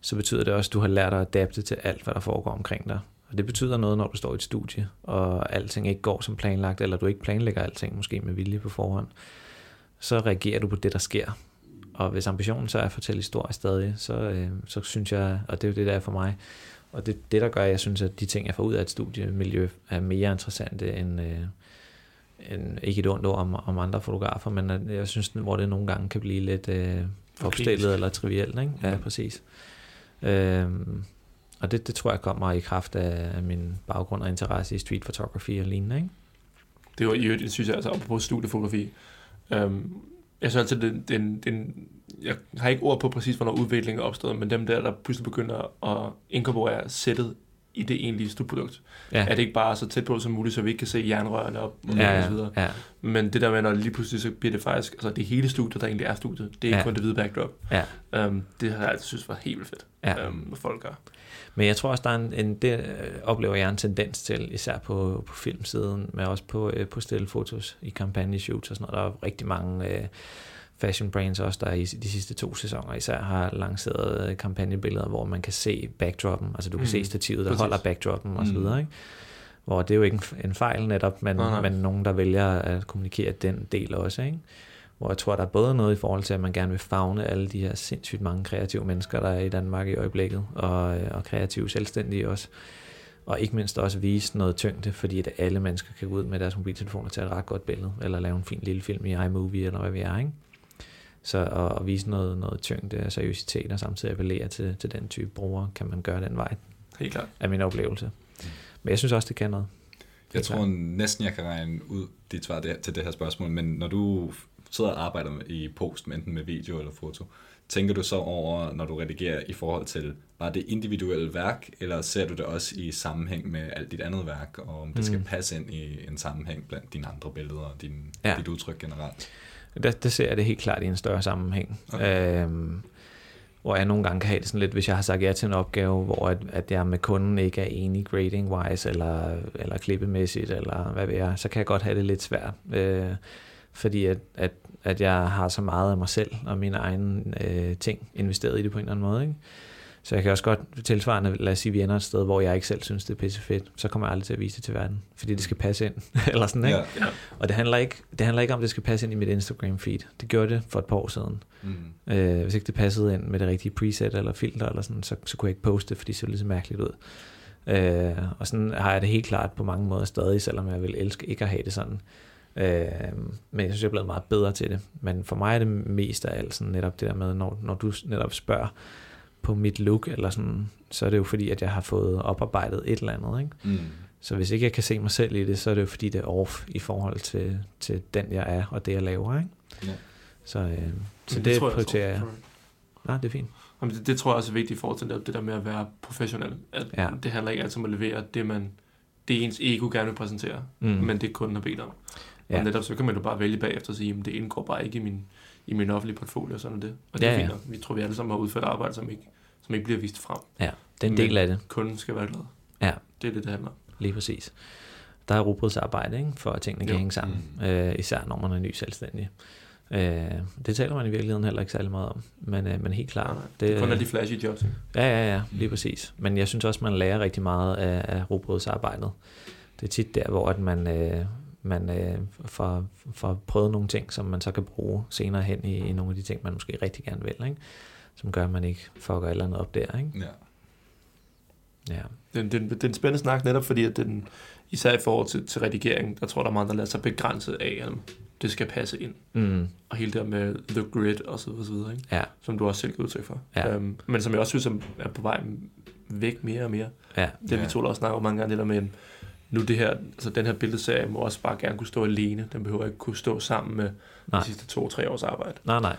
så betyder det også, at du har lært at adapte til alt, hvad der foregår omkring dig. Og det betyder noget, når du står i et studie, og alting ikke går som planlagt, eller du ikke planlægger alting, måske med vilje på forhånd. Så reagerer du på det, der sker. Og hvis ambitionen så er at fortælle historier stadig, så, øh, så synes jeg, og det er jo det, der er for mig, og det det, der gør, at jeg synes, at de ting, jeg får ud af et studiemiljø, er mere interessante end, øh, end ikke et ondt ord om, om andre fotografer, men jeg synes, hvor det nogle gange kan blive lidt øh, opstillet eller trivielt. Ikke? Ja, præcis. Øhm, og det, det tror jeg kommer i kraft af min baggrund og interesse i street photography og lignende. Ikke? Det var i øvrigt, synes jeg, altså apropos studiefotografi. Øhm, jeg synes altid, den, den, den, jeg har ikke ord på præcis, hvornår udviklingen er opstået, men dem der, der pludselig begynder at inkorporere sættet i det egentlige slutprodukt. Ja, Er det ikke bare så tæt på som muligt, så vi ikke kan se jernrørene op og, ja, og så videre. ja, Men det der med, når lige pludselig så bliver det faktisk, altså det hele studiet, der egentlig er studiet, det er ikke Ja. kun det hvide backdrop. ja. Um, det har jeg altid synes var helt vildt fedt, Ja. um, hvad folk gør. Men jeg tror også, der er en, en det øh, oplever jeg en tendens til, især på, på filmsiden, men også på, øh, på stillefotos i kampagneshoots og sådan noget. Der er rigtig mange øh, fashion brands også, der i de sidste to sæsoner især har lanceret øh, kampagnebilleder, hvor man kan se backdroppen, altså du kan Mm, se stativet, der præcis. holder backdroppen og så Mm. videre, ikke? Hvor det er jo ikke en, en fejl netop, men, Nej, nej. men nogen, der vælger at kommunikere den del også, ikke? Hvor jeg tror, der er både noget i forhold til, at man gerne vil fagne alle de her sindssygt mange kreative mennesker, der er i Danmark i øjeblikket, og, øh, og kreative selvstændige også. Og ikke mindst også vise noget tyngde, fordi at alle mennesker kan gå ud med deres mobiltelefoner til et ret godt billede, eller lave en fin lille film i iMovie, eller hvad vi er, ikke? Så at, at vise noget, noget tyngde og seriøsitet, og samtidig appellere til, til den type brugere, kan man gøre den vej, Helt klart. af min oplevelse. Men jeg synes også, det kan noget. Jeg Helt tror næsten, jeg kan regne ud dit svar det- til det her spørgsmål, men når du sidder og arbejder med- i post, enten med video eller foto, tænker du så over, når du redigerer i forhold til bare det individuelle værk, eller ser du det også i sammenhæng med alt dit andet værk, og om det skal Mm. passe ind i en sammenhæng blandt dine andre billeder og din, ja. dit udtryk generelt? Der, der ser jeg det helt klart i en større sammenhæng. Okay. Øhm, hvor jeg nogle gange kan have det sådan lidt, hvis jeg har sagt ja til en opgave, hvor at, at jeg med kunden ikke er enig grading-wise, eller, eller klippemæssigt, eller hvad ved jeg, så kan jeg godt have det lidt svært. Øh, fordi at, at, at jeg har så meget af mig selv og mine egne øh, ting investeret i det på en eller anden måde. Ikke? Så jeg kan også godt tilsvarende, lad os sige, vi ender et sted, hvor jeg ikke selv synes, det er pisse fedt, så kommer jeg aldrig til at vise det til verden, fordi det skal passe ind, eller sådan, ikke? Ja, ja. Og det handler ikke, det handler ikke om, at det skal passe ind i mit Instagram feed. Det gjorde det for et par år siden. Mm. Øh, hvis ikke det passede ind med det rigtige preset eller filter, eller sådan, så, så kunne jeg ikke poste det, fordi det så lidt så mærkeligt ud. Øh, og sådan har jeg det helt klart på mange måder stadig, selvom jeg vil elske ikke at have det sådan. Øh, men jeg synes, jeg er blevet meget bedre til det. Men for mig er det mest af alt sådan netop det der med, når, når du netop spørger, på mit look, eller sådan, så er det jo fordi, at jeg har fået oparbejdet et eller andet. Ikke? Mm. Så hvis ikke jeg kan se mig selv i det, så er det jo fordi, det er off i forhold til, til den, jeg er, og det, jeg laver. Ikke? Ja. Så, øh, så det, det prioriterer jeg. Nej, det er fint. Jamen, det, det tror jeg også er vigtigt i forhold til det, det der med at være professionel. At ja. Det handler ikke altid om at levere det, man, det ens ego gerne vil præsentere, mm. men det kunden har bedt om. Ja. Og netop så kan man jo bare vælge bagefter og sige, at det indgår bare ikke i min, i min offentlige portfolio, og sådan er det. Og det ja, er fint ja. Vi tror, vi alle sammen har udført arbejde, som ikke, som ikke bliver vist frem. Ja, det er en del af det. kunden skal være glad. Ja. Det er det, det handler Lige præcis. Der er rugbrødsarbejde, ikke? for at tingene kan jo. hænge sammen. Mm. Øh, især når man er ny selvstændig. Øh, det taler man i virkeligheden heller ikke særlig meget om, men, øh, men helt klart. Nej, nej. Det, det er kun af de flashy jobs. Ikke? Ja, ja, ja, lige præcis. Men jeg synes også, man lærer rigtig meget af, af rugbrødsarbejdet. Det er tit der, hvor at man, øh, man øh, får, får prøvet nogle ting, som man så kan bruge senere hen i, i nogle af de ting, man måske rigtig gerne vil, ikke? som gør, at man ikke fucker et eller andet op der. Ikke? Ja. Ja. Det, det, det er en spændende snak netop, fordi at den, især i forhold til, til redigering, der tror der er mange, der lader sig begrænset af, at det skal passe ind. Mm. Og hele det med the grid og så videre, så videre ikke? Ja. som du også selv kan udtryk for. Ja. Um, men som jeg også synes er på vej væk mere og mere. Ja. Det vi ja. to også snakker om mange gange, det der med, nu det her, altså den her billedserie må også bare gerne kunne stå alene. Den behøver ikke kunne stå sammen med nej. de sidste to-tre års arbejde. Nej, nej.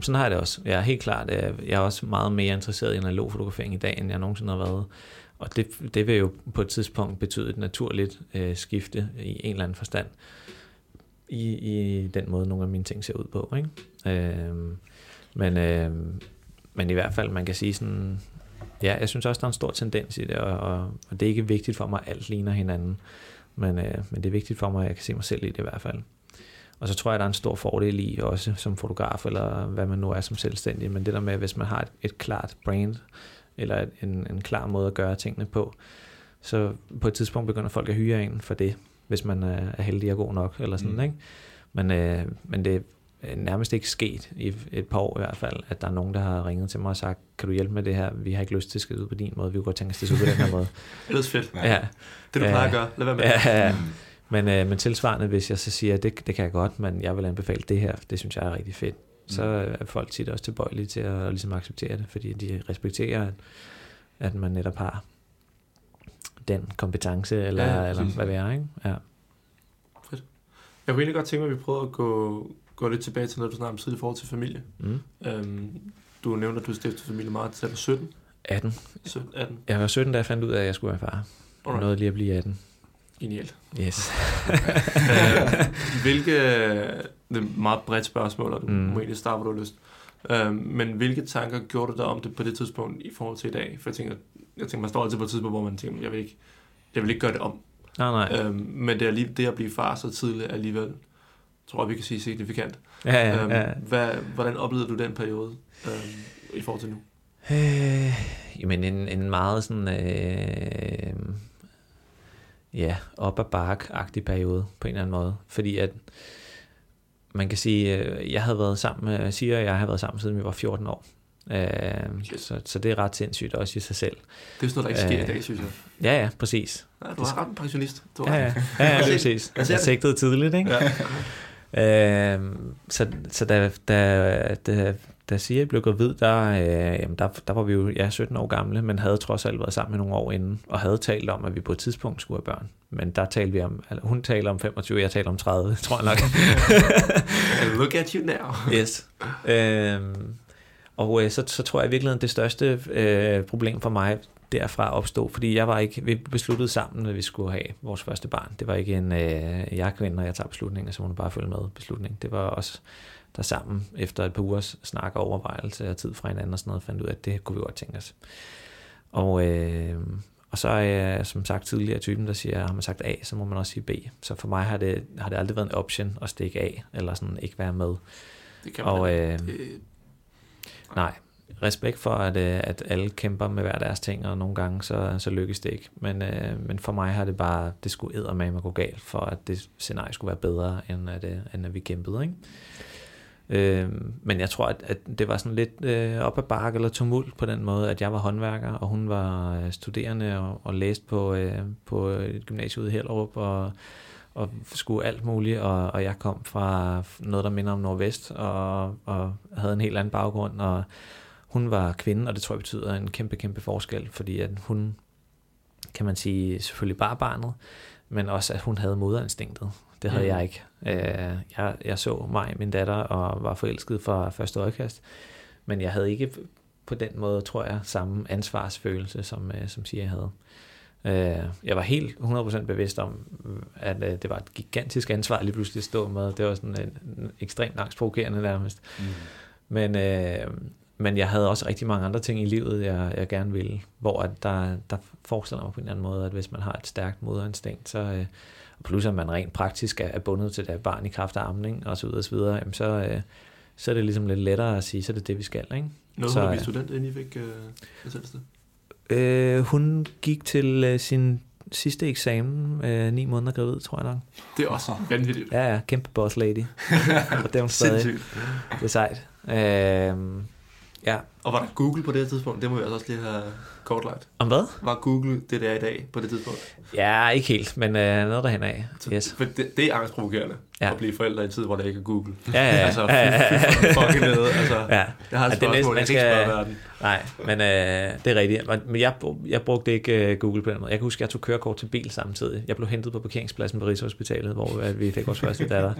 Sådan har jeg det også. Jeg er helt klart, jeg er også meget mere interesseret i analog fotografering i dag, end jeg nogensinde har været. Og det, det vil jo på et tidspunkt betyde et naturligt øh, skifte i en eller anden forstand i, i den måde, nogle af mine ting ser ud på. Ikke? Øh, men, øh, men i hvert fald, man kan sige sådan, Ja, jeg synes også, der er en stor tendens i det, og, og, og det er ikke vigtigt for mig, at alt ligner hinanden. Men, øh, men det er vigtigt for mig, at jeg kan se mig selv i det i hvert fald. Og så tror jeg, der er en stor fordel i også som fotograf, eller hvad man nu er som selvstændig, men det der med, hvis man har et, et klart brand, eller en, en klar måde at gøre tingene på, så på et tidspunkt begynder folk at hyre en for det, hvis man er heldig og god nok, eller sådan, mm. ikke? Men, øh, men det, nærmest ikke sket i et par år i hvert fald, at der er nogen, der har ringet til mig og sagt, kan du hjælpe med det her? Vi har ikke lyst til at skride ud på din måde, vi kunne godt tænke os, det på den her måde. det er fedt. Ja. Det du plejer at gøre, lad være med ja, det. Men, øh, men tilsvarende, hvis jeg så siger, det, det kan jeg godt, men jeg vil anbefale det her, det synes jeg er rigtig fedt, så mm. er folk tit også tilbøjelige til at, ligesom acceptere det, fordi de respekterer, at, at man netop har den kompetence, eller, ja, eller hvad det er, ikke? Ja. Fedt. Jeg kunne egentlig godt tænke mig, at vi prøver at gå, gå lidt tilbage til noget, du snakker om tidligere i forhold til familie. Mm. Øhm, du nævner, at du stiftede familie meget til du 17? 18. 17, 18. Jeg var 17, da jeg fandt ud af, at jeg skulle være far. Jeg nåede lige at blive 18. Genialt. Yes. hvilke, det er et meget bredt spørgsmål, og du mm. må egentlig starte, hvor du har lyst. Øhm, men hvilke tanker gjorde du dig om det på det tidspunkt i forhold til i dag? For jeg tænker, jeg tænker man står altid på et tidspunkt, hvor man tænker, jeg vil ikke, jeg vil ikke gøre det om. Nej, nej. Øhm, men det, er lige, det at blive far så tidligt alligevel, tror jeg, vi kan sige signifikant. Ja, ja, øhm, ja. Hvad, hvordan oplevede du den periode øhm, i forhold til nu? Øh, jamen en, en meget sådan, øh, ja, op ad bark-agtig periode på en eller anden måde. Fordi at, man kan sige, øh, jeg havde været sammen med, siger jeg har været sammen siden vi var 14 år. Øh, så, så det er ret sindssygt også i sig selv. Det er sådan noget, der ikke sker øh, i dag, synes jeg. Ja, ja, præcis. Ja, du har ret en pensionist. Du har ja, ja, ja, ja, præcis. Jeg sigtede tidligt, ikke? Ja. Øh, så så da, da, da, da Siri blev gravid, der, øh, jamen der, der var vi jo ja, 17 år gamle, men havde trods alt været sammen nogle år inden, og havde talt om, at vi på et tidspunkt skulle have børn. Men der talte vi om, altså, hun taler om 25, jeg taler om 30, tror jeg nok. Look at you now. yes. Øh, og øh, så, så tror jeg i virkeligheden, det største øh, problem for mig derfra opstod, fordi jeg var ikke, vi besluttede sammen, at vi skulle have vores første barn. Det var ikke en, øh, jeg er kvinde, og jeg tager beslutninger, så må du bare følge med beslutning. Det var også der sammen, efter et par ugers snak og overvejelse og tid fra hinanden og sådan noget, fandt ud af, at det kunne vi godt tænke os. Og, øh, og så er jeg, som sagt tidligere, typen, der siger, har man sagt A, så må man også sige B. Så for mig har det, har det aldrig været en option at stikke af, eller sådan ikke være med. Det kan man Og, øh, det, Nej, respekt for, at, øh, at alle kæmper med hver deres ting, og nogle gange så, så lykkes det ikke. Men, øh, men for mig har det bare, det skulle eddermame gå galt, for at det scenarie skulle være bedre, end at, øh, end at vi kæmpede. Ikke? Øh, men jeg tror, at, at det var sådan lidt øh, op ad bakke eller tumult på den måde, at jeg var håndværker, og hun var øh, studerende og, og læste på, øh, på et gymnasie ude i Hellerup, og, og skulle alt muligt, og, og jeg kom fra noget, der minder om Nordvest, og, og havde en helt anden baggrund, og hun var kvinde, og det tror jeg betyder en kæmpe, kæmpe forskel, fordi at hun, kan man sige, selvfølgelig bare barnet, men også at hun havde moderinstinktet. Det havde Mm. jeg ikke. Øh, jeg, jeg så mig, min datter, og var forelsket fra første øjekast, men jeg havde ikke på den måde, tror jeg, samme ansvarsfølelse, som, øh, som Sia havde. Øh, jeg var helt 100% bevidst om, at øh, det var et gigantisk ansvar lige pludselig at stå med. Det var sådan en, en ekstremt angstprovokerende nærmest. Mm. Men, øh, men jeg havde også rigtig mange andre ting i livet, jeg, jeg gerne ville, hvor at der, der forestiller mig på en eller anden måde, at hvis man har et stærkt moderinstinkt, så, øh, plus at man rent praktisk er, er bundet til det barn i kraft af amning og så videre, og så videre, jamen så, øh, så er det ligesom lidt lettere at sige, så er det det, vi skal. Ikke? Noget så, hun øh, student, inden I fik øh? Øh, hun gik til øh, sin sidste eksamen, øh, ni måneder gravid, tror jeg nok. Det er også vanvittigt. Ja, ja, kæmpe boss lady. og det er hun stadig. Det er sejt. Øh, ja. Og var der Google på det tidspunkt? Det må vi altså også lige have kortlagt. Om hvad? Var Google det, der er i dag på det tidspunkt? Ja, ikke helt, men øh, noget derhen af. Yes. For det, det er angstprovokerende Ja. at blive forældre i en tid, hvor der ikke er Google. Ja, ja, ja. altså, ja, ja, fucking nede. Altså, ja. jeg har et er næsten- spørgsmål, man jeg kan ikke skal- spørge verden. Nej, men øh, det er rigtigt. Men- jeg, jeg brugte ikke øh, Google på den måde. Jeg kan huske, at jeg tog kørekort til bil samtidig. Jeg blev hentet på parkeringspladsen på Rigshospitalet, hvor øh, vi fik vores første datter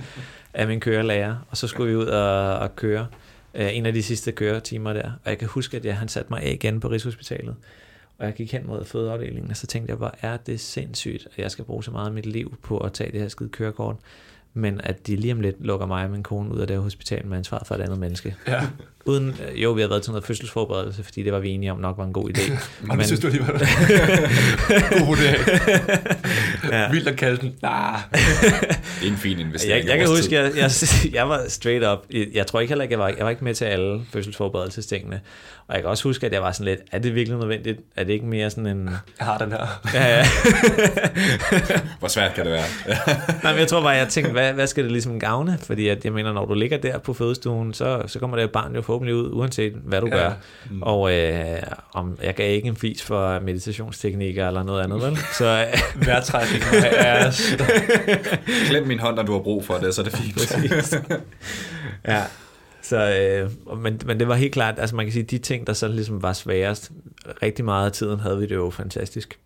af min kørelærer. Og så skulle vi ud og, og køre øh, en af de sidste køretimer der. Og jeg kan huske, at jeg, han satte mig af igen på Rigshospitalet. Og jeg gik hen mod fødeafdelingen, og så tænkte jeg, hvor er det sindssygt, at jeg skal bruge så meget af mit liv på at tage det her skide kørekort. Men at de lige om lidt lukker mig og min kone ud af det her hospital med ansvar for et andet menneske. Ja. Uden, øh, jo, vi har været til noget fødselsforberedelse, fordi det var vi enige om nok var en god idé. Men, det synes du alligevel. God vurdering. Ja. Vildt at kalde den. Nah. Det er en fin investering. Jeg, jeg kan huske, tid. jeg, jeg, jeg var straight up. Jeg, jeg tror ikke heller jeg var, jeg var ikke med til alle fødselsforberedelsestingene. Og jeg kan også huske, at jeg var sådan lidt, er det virkelig nødvendigt? Er det ikke mere sådan en... Jeg har den her. Ja, ja. Hvor svært kan det være? Nej, men jeg tror bare, jeg tænkte, hvad, hvad skal det ligesom gavne? Fordi at, jeg mener, når du ligger der på fødestuen, så, så kommer det barn jo forhåbentlig ud, uanset hvad du Ja. gør. Mm. Og øh, om, jeg gav ikke en fis for meditationsteknikker eller noget andet, vel? Så øh, Vejrtrækning er Glem min hånd, når du har brug for det, så er det fint. Ja. Så, øh, men, men det var helt klart, altså man kan sige, de ting, der så ligesom var sværest, rigtig meget af tiden havde vi det jo fantastisk.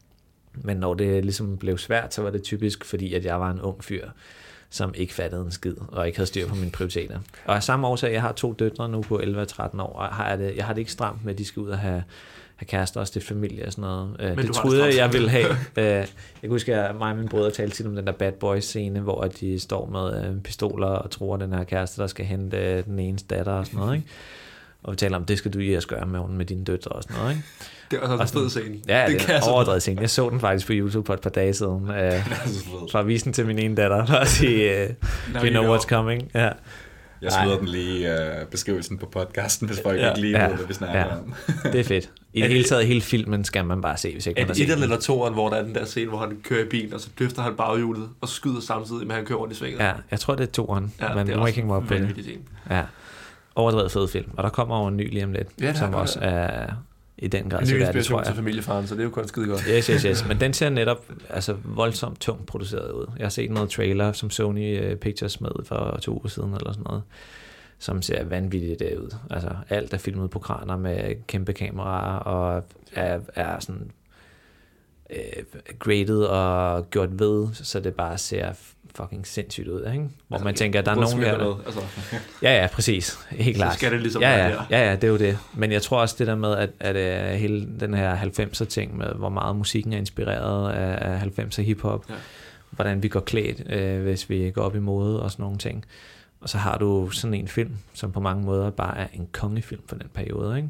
Men når det ligesom blev svært, så var det typisk, fordi at jeg var en ung fyr, som ikke fattede en skid, og ikke havde styr på mine prioriteter. Og af samme årsag, jeg har to døtre nu på 11 og 13 år, og har jeg, det, jeg har det ikke stramt med, at de skal ud og have, have kærester og stifte familie og sådan noget. Øh, du det troede det jeg, jeg ville have. Øh, Jeg kan huske, at mig og min brødre talte tit om den der Bad Boys scene, hvor de står med øh, pistoler og tror den her kæreste, der skal hente den ene datter og sådan noget. Ikke? Og vi taler om, det skal du i at gøre med, med dine døtre og sådan noget. Ikke? Det er også en fed scene. Ja, det det, kan det jeg er så- overdrevet scene. Jeg så den faktisk på YouTube for et par dage siden. Øh, er for at vise den til min ene datter, for at sige, øh, you know what's coming. Ja. Jeg smider den lige uh, beskrivelsen på podcasten, hvis folk Ja. ikke lige Ja. ved, hvad vi snakker Ja. om. Det er fedt. I Er det hele taget, hele filmen skal man bare se, hvis ikke Er man har set et den. eller toeren, hvor der er den der scene, hvor han kører i bil, og så løfter han baghjulet og skyder samtidig, med at han kører rundt i svinget? Ja, jeg tror, det er toeren, Ja, men det du må ikke mig op på det. vanvittig scene. Ja. Overdrevet fed film. Og der kommer over en ny lige om lidt, Ja, det som også er i den grad En ny inspiration tror til jeg. familiefaren, så det er jo kun skide godt. Yes, yes, yes. Men den ser netop altså, voldsomt tungt produceret ud. Jeg har set noget trailer, som Sony uh, Pictures smed for to uger siden, eller sådan noget, som ser vanvittigt øh, ud. Altså, alt er filmet på kraner med kæmpe kameraer, og er, er sådan øh, graded og gjort ved, så det bare ser fucking sindssygt ud, ikke? Hvor Altså, man tænker, at der er nogen og noget, Altså, Ja, ja, præcis. Helt klart. skal det ligesom ja, være ja, der. ja, ja, det er jo det. Men jeg tror også det der med, at, at uh, hele den her 90'er ting med, hvor meget musikken er inspireret af, af 90'er hiphop, Ja. hvordan vi går klædt, øh, hvis vi går op i mode og sådan nogle ting. Og så har du sådan en film, som på mange måder bare er en kongefilm for den periode, ikke?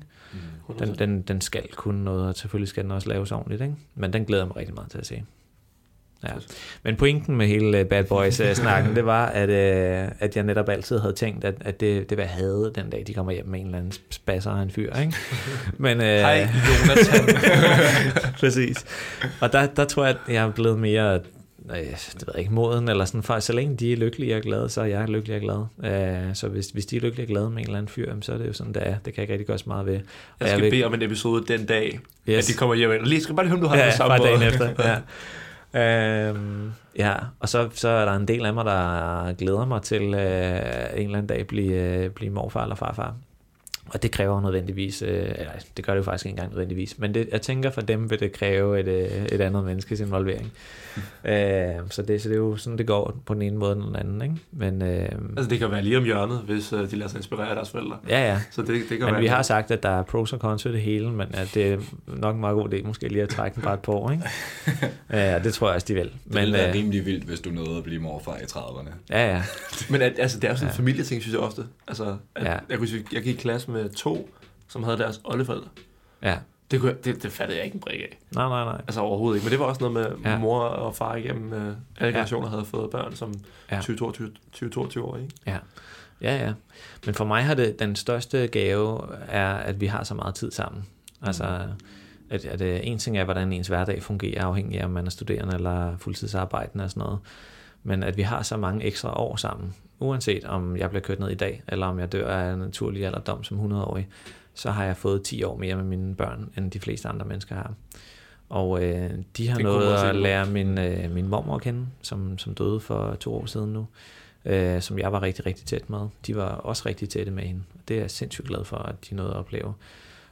Mm. Den, den, den skal kunne noget, og selvfølgelig skal den også laves ordentligt, ikke? Men den glæder jeg mig rigtig meget til at se. Ja. Men pointen med hele øh, Bad Boys-snakken, det var, at, øh, at jeg netop altid havde tænkt, at, at det, det var jeg havde den dag, de kommer hjem med en eller anden spasser af en fyr, ikke? Men, øh, Hej, Jonathan. Præcis. Og der, der tror jeg, at jeg er blevet mere, øh, det ved jeg ikke, moden, eller sådan, for så længe de er lykkelige og glade, så er jeg lykkelig og glad. Øh, så hvis, hvis de er lykkelige og glade med en eller anden fyr, så er det jo sådan, det er. Det kan jeg ikke rigtig gøre så meget ved. Og Jeg skal vil- bede om en episode den dag, Yes. at de kommer hjem. Lige skal bare høre, om du har ja, det på samme måde. dagen efter. Ja. Øhm, ja, og så, så er der en del af mig, der glæder mig til øh, en eller anden dag blive, øh, blive morfar eller farfar. Og det kræver nødvendigvis, øh, eller det gør det jo faktisk ikke engang nødvendigvis, men det, jeg tænker for dem vil det kræve et, øh, et andet menneskes involvering. øh, så, det, så det er jo sådan, det går på den ene måde eller den anden. Ikke? Men øh, Altså, det kan være lige om hjørnet, hvis uh, de lader sig inspirere af deres forældre. ja, ja. Så det, det kan Men være... vi har sagt, at der er pros og cons ved det hele, men at det er nok en meget god idé måske lige at trække den bare et par år. Ikke? ja, det tror jeg også, de vil. Det Men, ville være øh, rimelig vildt, hvis du nåede at blive morfar i 30'erne. ja, ja. Men at, altså, det er jo sådan en Ja. familieting, synes jeg ofte. Altså, at, Ja. jeg, kunne, sige, jeg gik i klasse med to, som havde deres oldeforældre. ja. Det, kunne jeg, det, det fattede jeg ikke en brik af. Nej, nej, nej. Altså overhovedet ikke. Men det var også noget med Ja. ja. mor og far igennem øh, alle Ja. generationer havde fået børn som Ja. ja. 20-22 år, ikke? Ja. ja, ja. Men for mig har det den største gave er, at vi har så meget tid sammen. Altså, at, at øh, en ting er, hvordan ens hverdag fungerer, afhængig af, om man er studerende eller fuldtidsarbejdende og sådan noget. Men at vi har så mange ekstra år sammen, uanset om jeg bliver kørt ned i dag, eller om jeg dør af naturlig alderdom som 100-årig, så har jeg fået 10 år mere med mine børn, end de fleste andre mennesker har. Og øh, de har Det noget at lære min, øh, min mormor at kende, som, som døde for to år siden nu, øh, som jeg var rigtig, rigtig tæt med. De var også rigtig tætte med hende. Og det er jeg sindssygt glad for, at de nåede at opleve.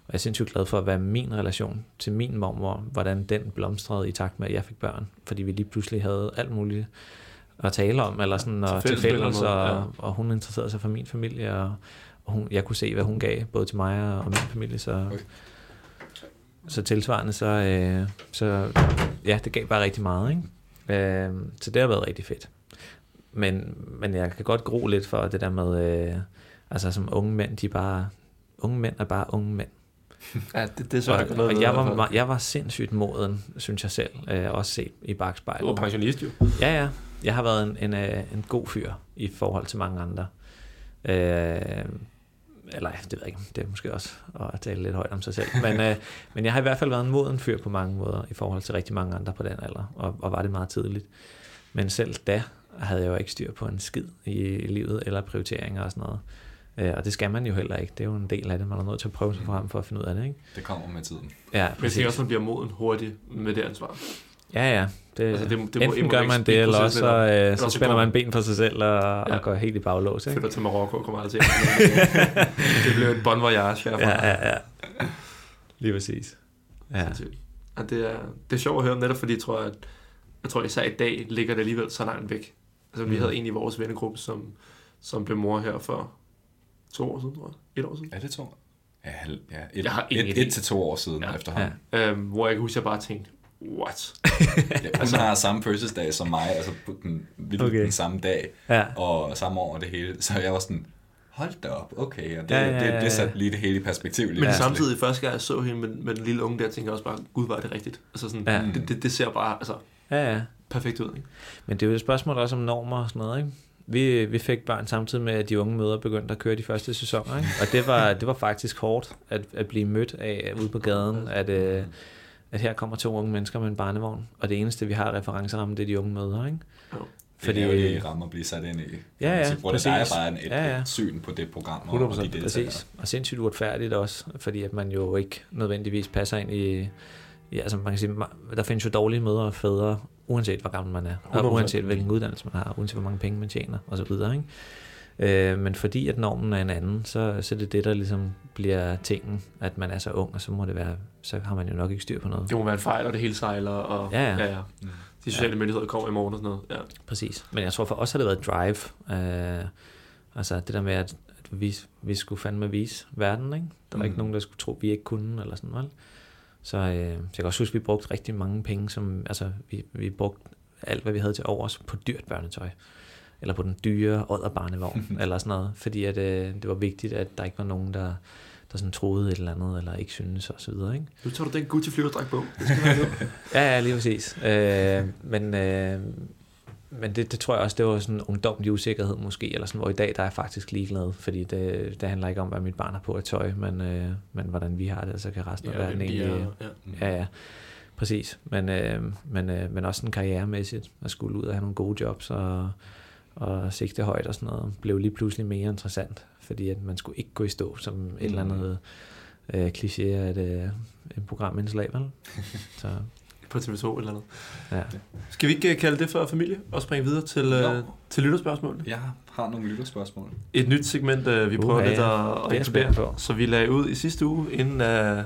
Og jeg er sindssygt glad for, at være min relation til min mormor, hvordan den blomstrede i takt med, at jeg fik børn. Fordi vi lige pludselig havde alt muligt at tale om, eller sådan, og til fælles på en eller fælles, anden måde, og, ja. og hun interesserede sig for min familie, og, og hun, jeg kunne se, hvad hun gav, både til mig og, og min familie, så, Okay. så tilsvarende, så, øh, så ja, det gav bare rigtig meget, ikke? Øh, så det har været rigtig fedt. Men, men jeg kan godt gro lidt for det der med, øh, altså som unge mænd, de er bare, unge mænd er bare unge mænd. Ja, det, det er svært Og, og jeg, var, jeg var sindssygt moden, synes jeg selv, øh, også set i Du bagspejlet. var pensionist jo. Ja, ja. Jeg har været en, en, øh, en god fyr i forhold til mange andre. Øh, eller det ved jeg ikke, det er måske også at tale lidt højt om sig selv. Men, øh, men jeg har i hvert fald været en moden fyr på mange måder i forhold til rigtig mange andre på den alder, og, og var det meget tidligt. Men selv da havde jeg jo ikke styr på en skid i livet, eller prioriteringer og sådan noget. Øh, og det skal man jo heller ikke. Det er jo en del af det. Man er nødt til at prøve sig frem for at finde ud af det, ikke? Det kommer med tiden. Ja, Men jeg præcis. tænker også, man bliver moden hurtigt med det ansvar. Ja, ja. Det, Altså, det- det, enten må gør man det, eller også så, øh, så spænder man ben for sig selv og, ja. Ja. og går helt i baglås. Ikke? Flytter til Marokko og kommer aldrig til. det blev et bon voyage herfra. Ja, ja, ja. Lige præcis. Ja. Og det er, det er sjovt at høre, netop fordi jeg tror, at jeg tror især i dag ligger det alligevel så langt væk. Altså, vi Mm. havde en i vores vennegruppe, som, som blev mor her for to år siden, tror jeg. Et år siden. Er det to? Ja, hal- ja et, Jeg har et, idé. et, til to år siden Ja. ja. efterhånden. Øhm, hvor jeg kan huske, at jeg bare tænkte, what? Ja. Hun har samme fødselsdag som mig, altså på den, Okay. den samme dag, Ja. og samme år og det hele. Så jeg var sådan, hold da op, okay. Og det, Ja, ja, ja, ja, ja, det, ja. det satte lige det hele i perspektiv. Lige Men pludselig. samtidig, første gang jeg så hende med, med den lille unge der, tænkte jeg også bare, gud, var det rigtigt? Altså sådan, Ja. ja. det, det, det, ser bare altså, ja, ja. perfekt ud. Ikke? Men det er jo et spørgsmål også om normer og sådan noget, ikke? Vi, vi fik børn samtidig med, at de unge møder begyndte at køre de første sæsoner, ikke? Og det var, det var faktisk hårdt at, at blive mødt af ude på gaden, at, øh, at her kommer to unge mennesker med en barnevogn, og det eneste, vi har referenceramme, det er de unge møder, ikke? Jo. Fordi, det er jo det, I rammer at blive sat ind i. Ja, ja, Hvor det er præcis. bare en, et, Ja, ja. et syn på det program og, 100%, og de. Præcis. Og sindssygt uretfærdigt også, fordi at man jo ikke nødvendigvis passer ind i... Ja, altså man kan sige, der findes jo dårlige mødre og fædre, uanset hvor gammel man er, og 100%. uanset hvilken uddannelse man har, uanset hvor mange penge man tjener, og så videre, ikke? Øh, men fordi at normen er en anden, så, så er det det, der ligesom bliver tingen, at man er så ung, og så må det være, så har man jo nok ikke styr på noget. Det må være en fejl, og det hele sejler. Og, Ja, ja. ja, ja. Mm. De sociale ja. myndigheder kommer i morgen og sådan noget. Ja. Præcis. Men jeg tror for os har det været drive. Øh, altså det der med, at, at vi, vi skulle fandme vise verden, ikke? Der var mm. ikke nogen, der skulle tro, vi ikke kunne, eller sådan noget. Så, øh, så jeg kan også huske, at vi brugte rigtig mange penge, som, altså vi, vi brugte alt, hvad vi havde til overs på dyrt børnetøj eller på den dyre odderbarnevogn, eller sådan noget, fordi at, øh, det var vigtigt, at der ikke var nogen, der, der sådan troede et eller andet, eller ikke synes, og så videre. Ikke? Nu tager du den Gucci flyverdragt på. Det skal være ja, ja, lige præcis. Øh, men øh, men det, det tror jeg også, det var sådan en ungdomlig usikkerhed måske, eller sådan, hvor i dag der er jeg faktisk ligeglad, fordi det, det handler ikke om, hvad mit barn har på et tøj, men, øh, men hvordan vi har det, så kan resten af verden egentlig... Er, ja. ja, ja. Præcis, men, øh, men, øh, men også sådan karrieremæssigt, at skulle ud og have nogle gode jobs, og, og sigte højt og sådan noget, blev lige pludselig mere interessant, fordi at man skulle ikke gå i stå som et mm. eller andet øh, kliché af et, øh, et programindslag, vel? Så. På TV2 eller andet. Ja. Skal vi ikke øh, kalde det for familie og springe videre til, øh, til lytterspørgsmål? Jeg har nogle lytterspørgsmål. Et nyt segment, øh, vi prøver uh, lidt at, at. På. Så vi lagde ud i sidste uge, inden, uh,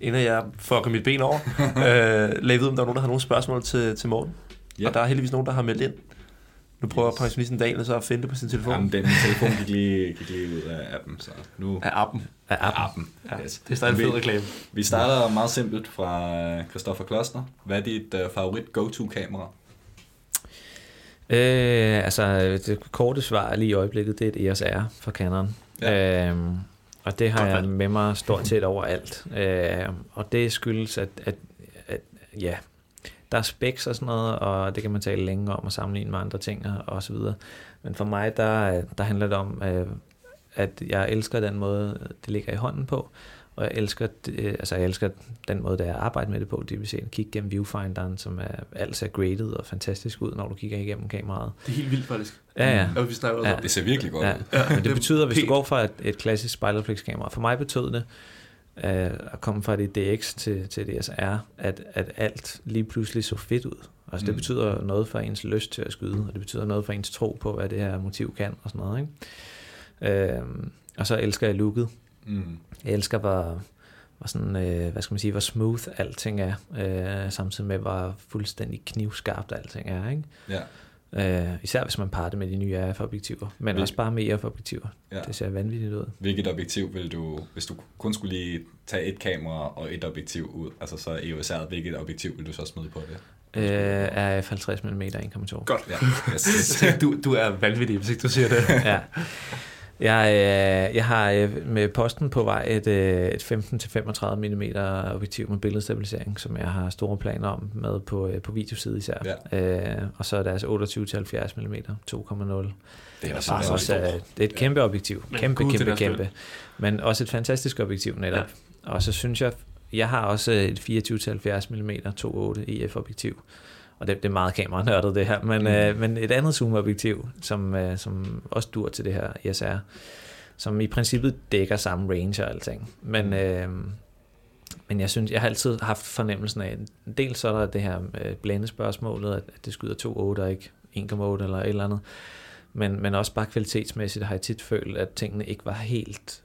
inden jeg fucker mit ben over, uh, lagde ud, om der var nogen, der har nogle spørgsmål til, til morgen. Ja. Og der er heldigvis nogen, der har meldt ind. Nu prøver yes. pensionisten Daniel så at finde det på sin telefon. Jamen, den telefon gik lige, gik lige ud af appen, så nu... Af appen? Af appen. Af appen, ja. yes. Det er stadig en fed reklame. Vi starter meget simpelt fra øh, Christoffer Kloster. Hvad er dit uh, favorit go-to-kamera? Øh, altså, det korte svar lige i øjeblikket, det er et EOS R fra Canon. Ja. Øh, og det har Godt jeg med mig stort set overalt. Øh, og det skyldes, at, at, at ja, der er specs og sådan noget, og det kan man tale længe om og sammenligne med andre ting og så videre. Men for mig, der, der handler det om, øh, at jeg elsker den måde, det ligger i hånden på, og jeg elsker, øh, altså jeg elsker den måde, der jeg arbejder med det på, det vil sige at kigge gennem viewfinderen, som er alt ser graded og fantastisk ud, når du kigger igennem kameraet. Det er helt vildt faktisk. Ja, ja. Mm. vi ja. Det ser virkelig godt ja. ud. Ja. Men det betyder, hvis du går fra et, et klassisk spejlerflex-kamera, for mig betød det, at komme fra det DX til, til DSR, at, at alt lige pludselig så fedt ud. Altså det mm. betyder noget for ens lyst til at skyde, og det betyder noget for ens tro på, hvad det her motiv kan, og sådan noget. Ikke? Øhm, og så elsker jeg looket. Mm. Jeg elsker, hvor, hvor sådan, øh, hvad skal man sige, hvor smooth alting er, øh, samtidig med, hvor fuldstændig knivskarpt alting er. Ikke? Ja. Uh, især hvis man parer det med de nye RF-objektiver, men Hvil... også bare med RF-objektiver. Ja. Det ser vanvittigt ud. Hvilket objektiv vil du, hvis du kun skulle lige tage et kamera og et objektiv ud, altså så EOS'et, hvilket objektiv vil du så smide på det? Uh, RF 50 mm 1,2. Godt. Ja. Yes. du, du er vanvittig, hvis ikke du siger det. ja. Jeg, øh, jeg har øh, med posten på vej et, øh, et 15-35 mm objektiv med billedstabilisering, som jeg har store planer om med på, på videoside især. Ja. Øh, og så er der altså 28-70 mm 2,0. Det er, også, også, det er et kæmpe objektiv. Men kæmpe, kæmpe, kæmpe. Men også et fantastisk objektiv netop. Ja. Og så synes jeg, jeg har også et 24-70 mm 2.8 EF objektiv og det, det er meget kameranørdet det her, men, mm. øh, men et andet zoomobjektiv, som, øh, som også dur til det her ISR, som i princippet dækker samme range og alting. Men, mm. øh, men jeg synes, jeg har altid haft fornemmelsen af, dels så er der det her øh, blændespørgsmålet, at, at det skyder 2.8 og ikke 1.8 eller et eller andet, men, men også bare kvalitetsmæssigt har jeg tit følt, at tingene ikke var helt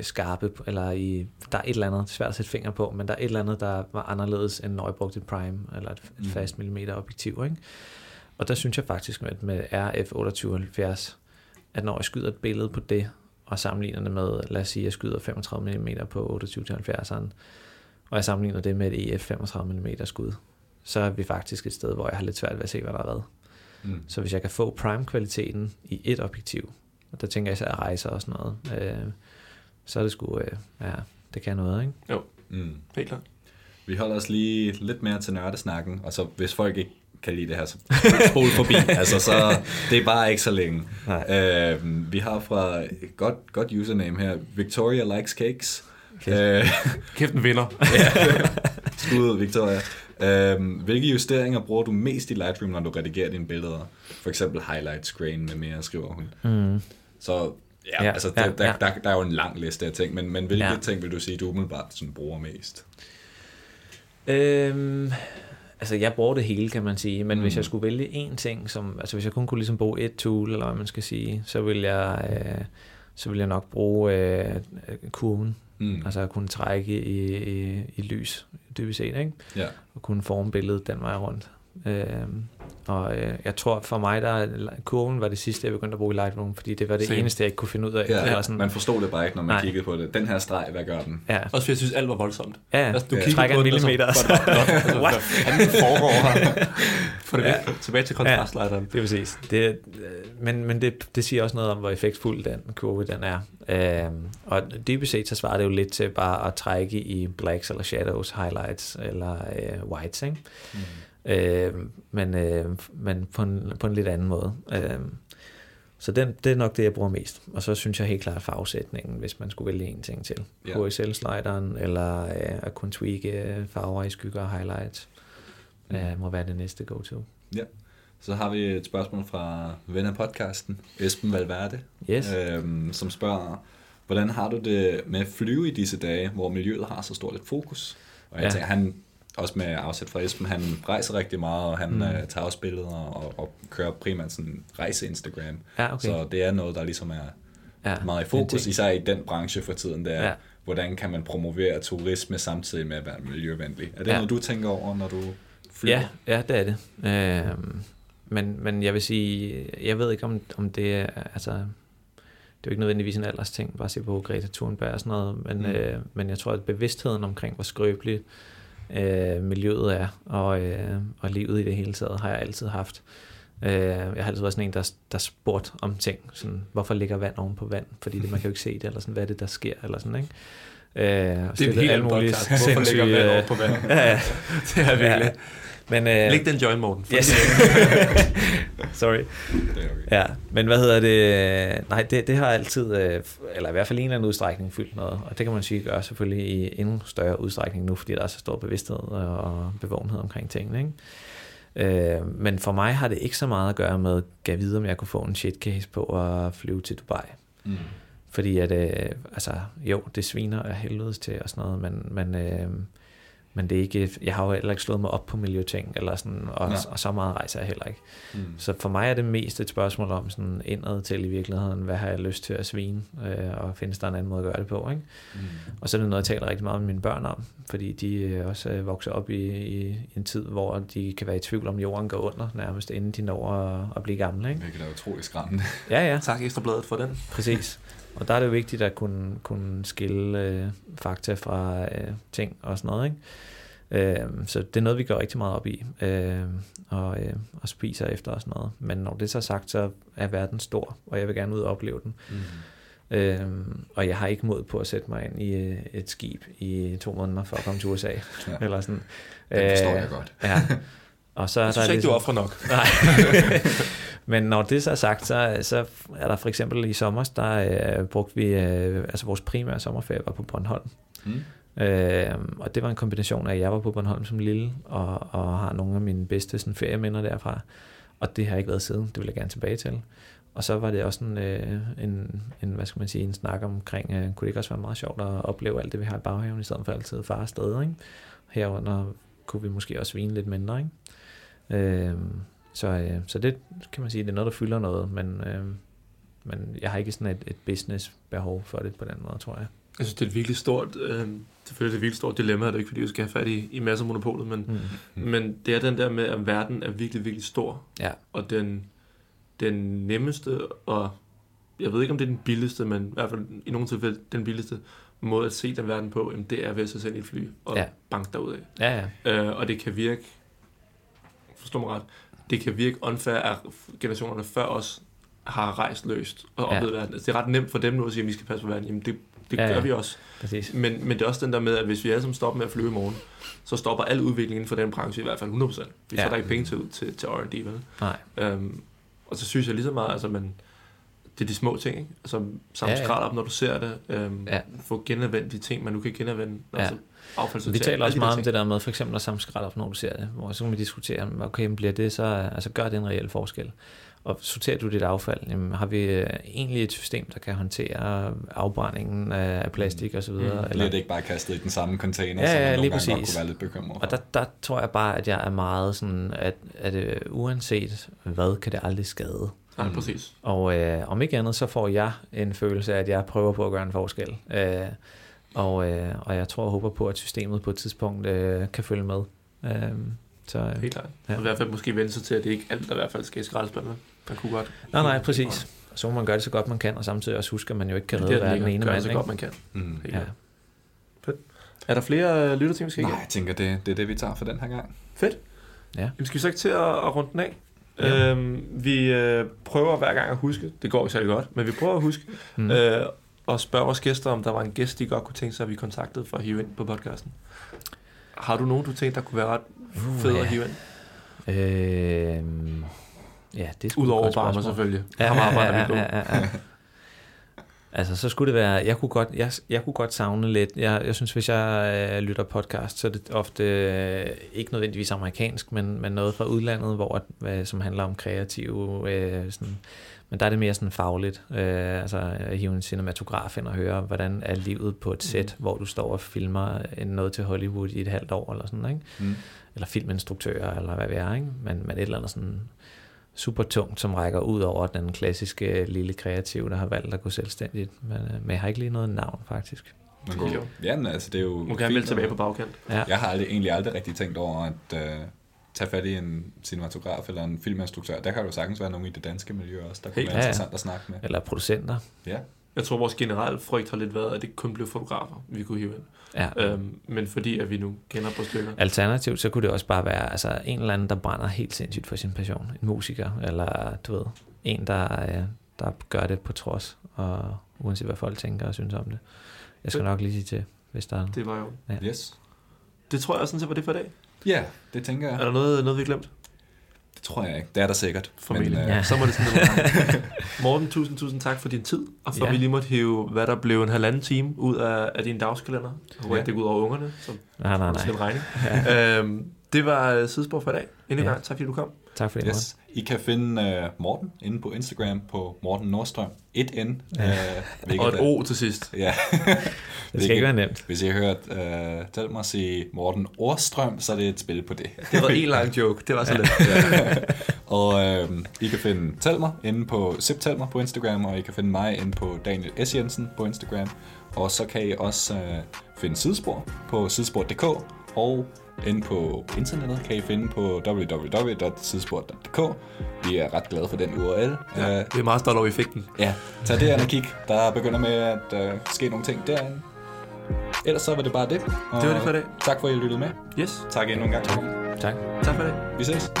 skarpe, eller i, der er et eller andet, svært at sætte finger på, men der er et eller andet, der var anderledes end når jeg brugte et prime, eller et, et mm. fast millimeter objektiv, ikke? Og der synes jeg faktisk med, med RF 2870, at når jeg skyder et billede på det, og sammenligner det med, lad os sige, at jeg skyder 35 mm på 28-70'eren, og jeg sammenligner det med et EF 35 mm skud, så er vi faktisk et sted, hvor jeg har lidt svært ved at se, hvad der har været. Mm. Så hvis jeg kan få prime-kvaliteten i et objektiv, og der tænker jeg især at rejse og sådan noget, øh, så er det sgu, øh, ja, det kan noget, ikke? Jo, mm. helt klart. Vi holder os lige lidt mere til nørdesnakken, og så hvis folk ikke kan lide det her, så spol forbi. altså, så det er bare ikke så længe. Øh, vi har fra et godt, godt username her, Victoria Likes Cakes. Kæft, øh, Kæft en vinder. Skud, Victoria. Øh, hvilke justeringer bruger du mest i Lightroom, når du redigerer dine billeder? For eksempel highlight screen med mere, skriver hun. Mm. Så Ja, ja altså ja, der, der, ja. Der, der er jo en lang liste af ting, men, men hvilke ja. ting vil du sige, du umiddelbart sådan bruger mest? Øhm, altså jeg bruger det hele, kan man sige, men mm. hvis jeg skulle vælge én ting, som, altså hvis jeg kun kunne ligesom bruge et tool, eller hvad man skal sige, så vil jeg, øh, så vil jeg nok bruge øh, kurven, mm. altså at kunne trække i, i, i lys, dybest set, ikke? Ja. og kunne forme billedet den vej rundt. Øh, og øh, jeg tror for mig, der kurven var det sidste, jeg begyndte at bruge i Lightroom, fordi det var det Same. eneste, jeg ikke kunne finde ud af. Ja, ja. Sådan, man forstod det bare ikke, når man Nej. kiggede på det. Den her streg, hvad gør den? Ja. Også fordi jeg synes, alt var voldsomt. Ja, altså, du ja. trækker en millimeter. Altså, altså, What? Hvad foregår her? For det ja. tilbage til kontrastlighteren. Ja, det er præcis. Det, men men det, det siger også noget om, hvor effektfuld den kurve den er. Øhm, og dybest set, så svarer det jo lidt til bare at trække i blacks eller shadows, highlights eller øh, whites, ikke? Mm. Øh, men, øh, men på en, på en lidt anden måde. Øh, så den, det er nok det, jeg bruger mest. Og så synes jeg helt klart farvesætningen, hvis man skulle vælge en ting til. Ja. HSL-slideren, eller øh, at kunne tweake farver i skygger og highlights, mm. øh, må være det næste go-to. Ja. Så har vi et spørgsmål fra ven af podcasten, Esben Valverde, yes. øhm, som spørger, hvordan har du det med at flyve i disse dage, hvor miljøet har så stort et fokus? Og jeg ja. tænker, han også med afsæt fra Esben, han rejser rigtig meget, og han mm. uh, tager også billeder og, og kører primært sådan rejse-Instagram. Ja, okay. Så det er noget, der ligesom er ja, meget i fokus, især i den branche for tiden, der ja. hvordan kan man promovere turisme samtidig med at være miljøvenlig. Er det ja. noget, du tænker over, når du flyver? Ja, ja det er det. Øh, men, men jeg vil sige, jeg ved ikke, om, om det er, altså, det er jo ikke nødvendigvis en alders ting, bare se på Greta Thunberg og sådan noget, men, mm. øh, men jeg tror, at bevidstheden omkring, hvor skrøbeligt øh, miljøet er, og, øh, og livet i det hele taget, har jeg altid haft. Øh, jeg har altid været sådan en, der, der spurgt om ting, sådan, hvorfor ligger vand oven på vand, fordi det, man kan jo ikke se det, eller sådan, hvad er det, der sker, eller sådan, ikke? Øh, det er en helt anden podcast. Hvorfor ligger vand oven på vand? ja, ja. det er virkelig. Men, øh, Læg den join, Morten. Yes. Sorry. Ja, men hvad hedder det? Nej, det, det har altid, øh, eller i hvert fald en eller anden udstrækning fyldt noget, og det kan man sige gør selvfølgelig i endnu større udstrækning nu, fordi der er så stor bevidsthed og bevågenhed omkring tingene. Ikke? Øh, men for mig har det ikke så meget at gøre med, at vide, om jeg kunne få en shitcase på at flyve til Dubai. Mm. Fordi at, øh, altså, jo, det sviner af helvedes til og sådan noget, men, men øh, men det er ikke, jeg har jo heller ikke slået mig op på miljøting, eller sådan, og, ja. og så meget rejser jeg heller ikke. Mm. Så for mig er det mest et spørgsmål om sådan indad til i virkeligheden, hvad har jeg lyst til at svine, øh, og findes der en anden måde at gøre det på. Ikke? Mm. Og så er det noget, jeg taler rigtig meget med mine børn om, fordi de øh, også øh, vokser op i, i en tid, hvor de kan være i tvivl om, jorden går under, nærmest inden de når at, at blive gamle. Ikke? Hvilket er utroligt skræmmende. Ja, ja. Tak Ekstrabladet for den. Præcis. Og der er det jo vigtigt at kunne, kunne skille øh, fakta fra øh, ting og sådan noget. Ikke? Øh, så det er noget, vi går rigtig meget op i, øh, og, øh, og spiser efter og sådan noget. Men når det så er sagt, så er verden stor, og jeg vil gerne ud og opleve den. Mm. Øhm, og jeg har ikke mod på at sætte mig ind i øh, et skib i to måneder for at komme til USA. ja. eller sådan. Det forstår øh, jeg godt. ja. Og så er jeg synes der ikke, ligesom, du offrer nok. Nej. Men når det så er sagt, så, så er der for eksempel i sommer, der øh, brugte vi, øh, altså vores primære sommerferie var på Bornholm. Mm. Øh, og det var en kombination af, at jeg var på Bornholm som lille, og, og har nogle af mine bedste sådan, ferieminder derfra. Og det har ikke været siden, det vil jeg gerne tilbage til. Og så var det også en, øh, en, en hvad skal man sige, en snak omkring, øh, kunne det ikke også være meget sjovt at opleve alt det, vi har i baghaven, i stedet for altid far afsted, ikke? Herunder kunne vi måske også vine lidt mindre, ikke? Øh, så, øh, så det kan man sige, det er noget, der fylder noget, men, øh, men jeg har ikke sådan et, et business behov for det på den måde, tror jeg. Jeg synes, det er et virkelig stort, øh, selvfølgelig er det et virkelig stort dilemma, det er ikke fordi, vi skal have fat i, i masser af monopolet, men, mm. Mm. men det er den der med, at verden er virkelig, virkelig stor. Ja. Og den, den nemmeste, og jeg ved ikke, om det er den billigste, men i hvert fald i nogle tilfælde den billigste måde at se den verden på, jamen, det er ved at sætte i et fly og ja. banke derud af. Ja, ja. Øh, og det kan virke, forstår mig ret, det kan virke unfair, at generationerne før os har rejst løst og oplevet ja. verden. Altså, det er ret nemt for dem nu at sige, at vi skal passe på verden. Jamen, det det ja, gør ja. vi også. Præcis. Men, men det er også den der med, at hvis vi alle sammen stopper med at flyve i morgen, så stopper al udvikling inden for den branche i hvert fald 100%. Vi ja. får der ikke penge til, til, til R&D, vel? Nej. Øhm, og så synes jeg lige så meget, altså man, det er de små ting, ikke? Altså samle ja, ja. op, når du ser det. Øhm, ja. Få genanvendt de ting, man nu kan genanvende. Ja. Vi taler også meget om det der med, for eksempel at samle op, når du ser det. Hvor så kan vi diskutere, okay, bliver det så, altså gør det en reel forskel? Og sorterer du dit affald, jamen, har vi øh, egentlig et system, der kan håndtere afbrændingen af plastik osv.? Mm. Eller bliver det ikke bare kastet i den samme container, ja, ja, som man nogle gange godt kunne være lidt bekymret Og der, der tror jeg bare, at jeg er meget sådan, at, at uh, uanset hvad, kan det aldrig skade. Ja, mm. præcis. Og øh, om ikke andet, så får jeg en følelse af, at jeg prøver på at gøre en forskel. Øh, og, øh, og jeg tror og håber på, at systemet på et tidspunkt øh, kan følge med. Øh, Så, øh, Helt klart. Ja. Ja. I hvert fald måske vende sig til, at det ikke alt, der i hvert fald skal i skraldespanden. Man kunne godt. nej, nej, præcis. Så må man gøre det så godt man kan, og samtidig også huske, at man jo ikke kan Det redde er det, verden ene gør mand. så godt man kan. Mm. Ja. klart. Er der flere øh, lytterting, vi skal Nej, igennem? jeg tænker, det, det er det, vi tager for den her gang. Fedt. Ja. Jamen, skal vi så ikke til at, at runde den af? Ja. Øhm, vi øh, prøver hver gang at huske, det går ikke særlig godt, men vi prøver at huske, mm. øh, at spørge vores gæster, om der var en gæst, de godt kunne tænke sig, at vi kontaktede for at hive ind på podcasten. Har du nogen, du tænkte, der kunne være ret fed Uh, at hive ind? Øh, ja, det skulle Udover Obama selvfølgelig. Ja, Ham ja, arbejder vi på. ja, ja, ja, ja. Altså, så skulle det være, jeg kunne godt, jeg, jeg kunne godt savne lidt, jeg, jeg synes, hvis jeg øh, lytter podcast, så er det ofte øh, ikke nødvendigvis amerikansk, men, men noget fra udlandet, hvor, at, øh, som handler om kreative, øh, sådan, men der er det mere sådan fagligt, øh, altså at hive en cinematograf ind og høre, hvordan er livet på et sæt, mm. hvor du står og filmer en- noget til Hollywood i et halvt år, eller sådan, ikke? Mm. eller filminstruktører, eller hvad vi er, ikke? Men, men et eller andet sådan super tungt, som rækker ud over den klassiske lille kreative, der har valgt at gå selvstændigt. Men, øh, men jeg har ikke lige noget navn, faktisk. Men, Jo. ja, men altså, det er jo gerne fint, melde tilbage på bagkant. Ja. Jeg har aldrig, egentlig aldrig rigtig tænkt over at uh, tage fat i en cinematograf eller en filminstruktør. Der kan jo sagtens være nogen i det danske miljø også, der kunne Helt være klart. interessant at snakke med. Eller producenter. Ja. Jeg tror, vores generelle frygt har lidt været, at det ikke kun blev fotografer, vi kunne hive ind. Ja. Øhm, men fordi, at vi nu kender på stykker. Alternativt, så kunne det også bare være altså, en eller anden, der brænder helt sindssygt for sin passion. En musiker, eller du ved, en, der, øh, der gør det på trods, og uanset hvad folk tænker og synes om det. Jeg skal nok lige sige til, hvis der er... Det var jo... Yes. Det tror jeg sådan set var det for i dag. Ja, det tænker jeg. Er der noget, noget vi har glemt? Det tror jeg ikke. Det er der sikkert. Formentlig. Men, ja. uh, Så må det sådan noget. Morten, tusind, tusind tak for din tid, og for Ja. ja. vi lige måtte hive, hvad der blev en halvanden time ud af, af din dagskalender. Jeg håber Ja. ikke, det går ud over ungerne, som Nej, nej, skal en nej. regning. Ja. øhm, det var øh, sidespor for i dag. Endnu en Ja. gang, tak fordi du kom. Tak for det, Morten. Yes. I kan finde uh, Morten inde på Instagram på Morten Nordstrøm. Et N. Uh, Og et O til sidst. Ja. Det skal ikke være nemt. Hvis I har hørt uh, tæl mig sige Morten Ordstrøm, så er det et spil på det. Det var en lang joke. Det var så lidt. og øh, I kan finde Talmer inde på Zip Talmer på Instagram, og I kan finde mig inde på Daniel S. Jensen på Instagram. Og så kan I også øh, finde Sidespor på sidespor.dk, og inde på internettet kan I finde på www.sidespor.dk. Vi er ret glade for den URL. Ja, Øh, vi er meget stolte over, at vi fik den. ja, tag det og kig. Der begynder med at øh, ske nogle ting derinde. Ellers så var det bare det. Og Det var det for i dag. Tak for, at I lyttede med. Yes. Tak endnu en gang. Tak. Tak for i dag. Vi ses.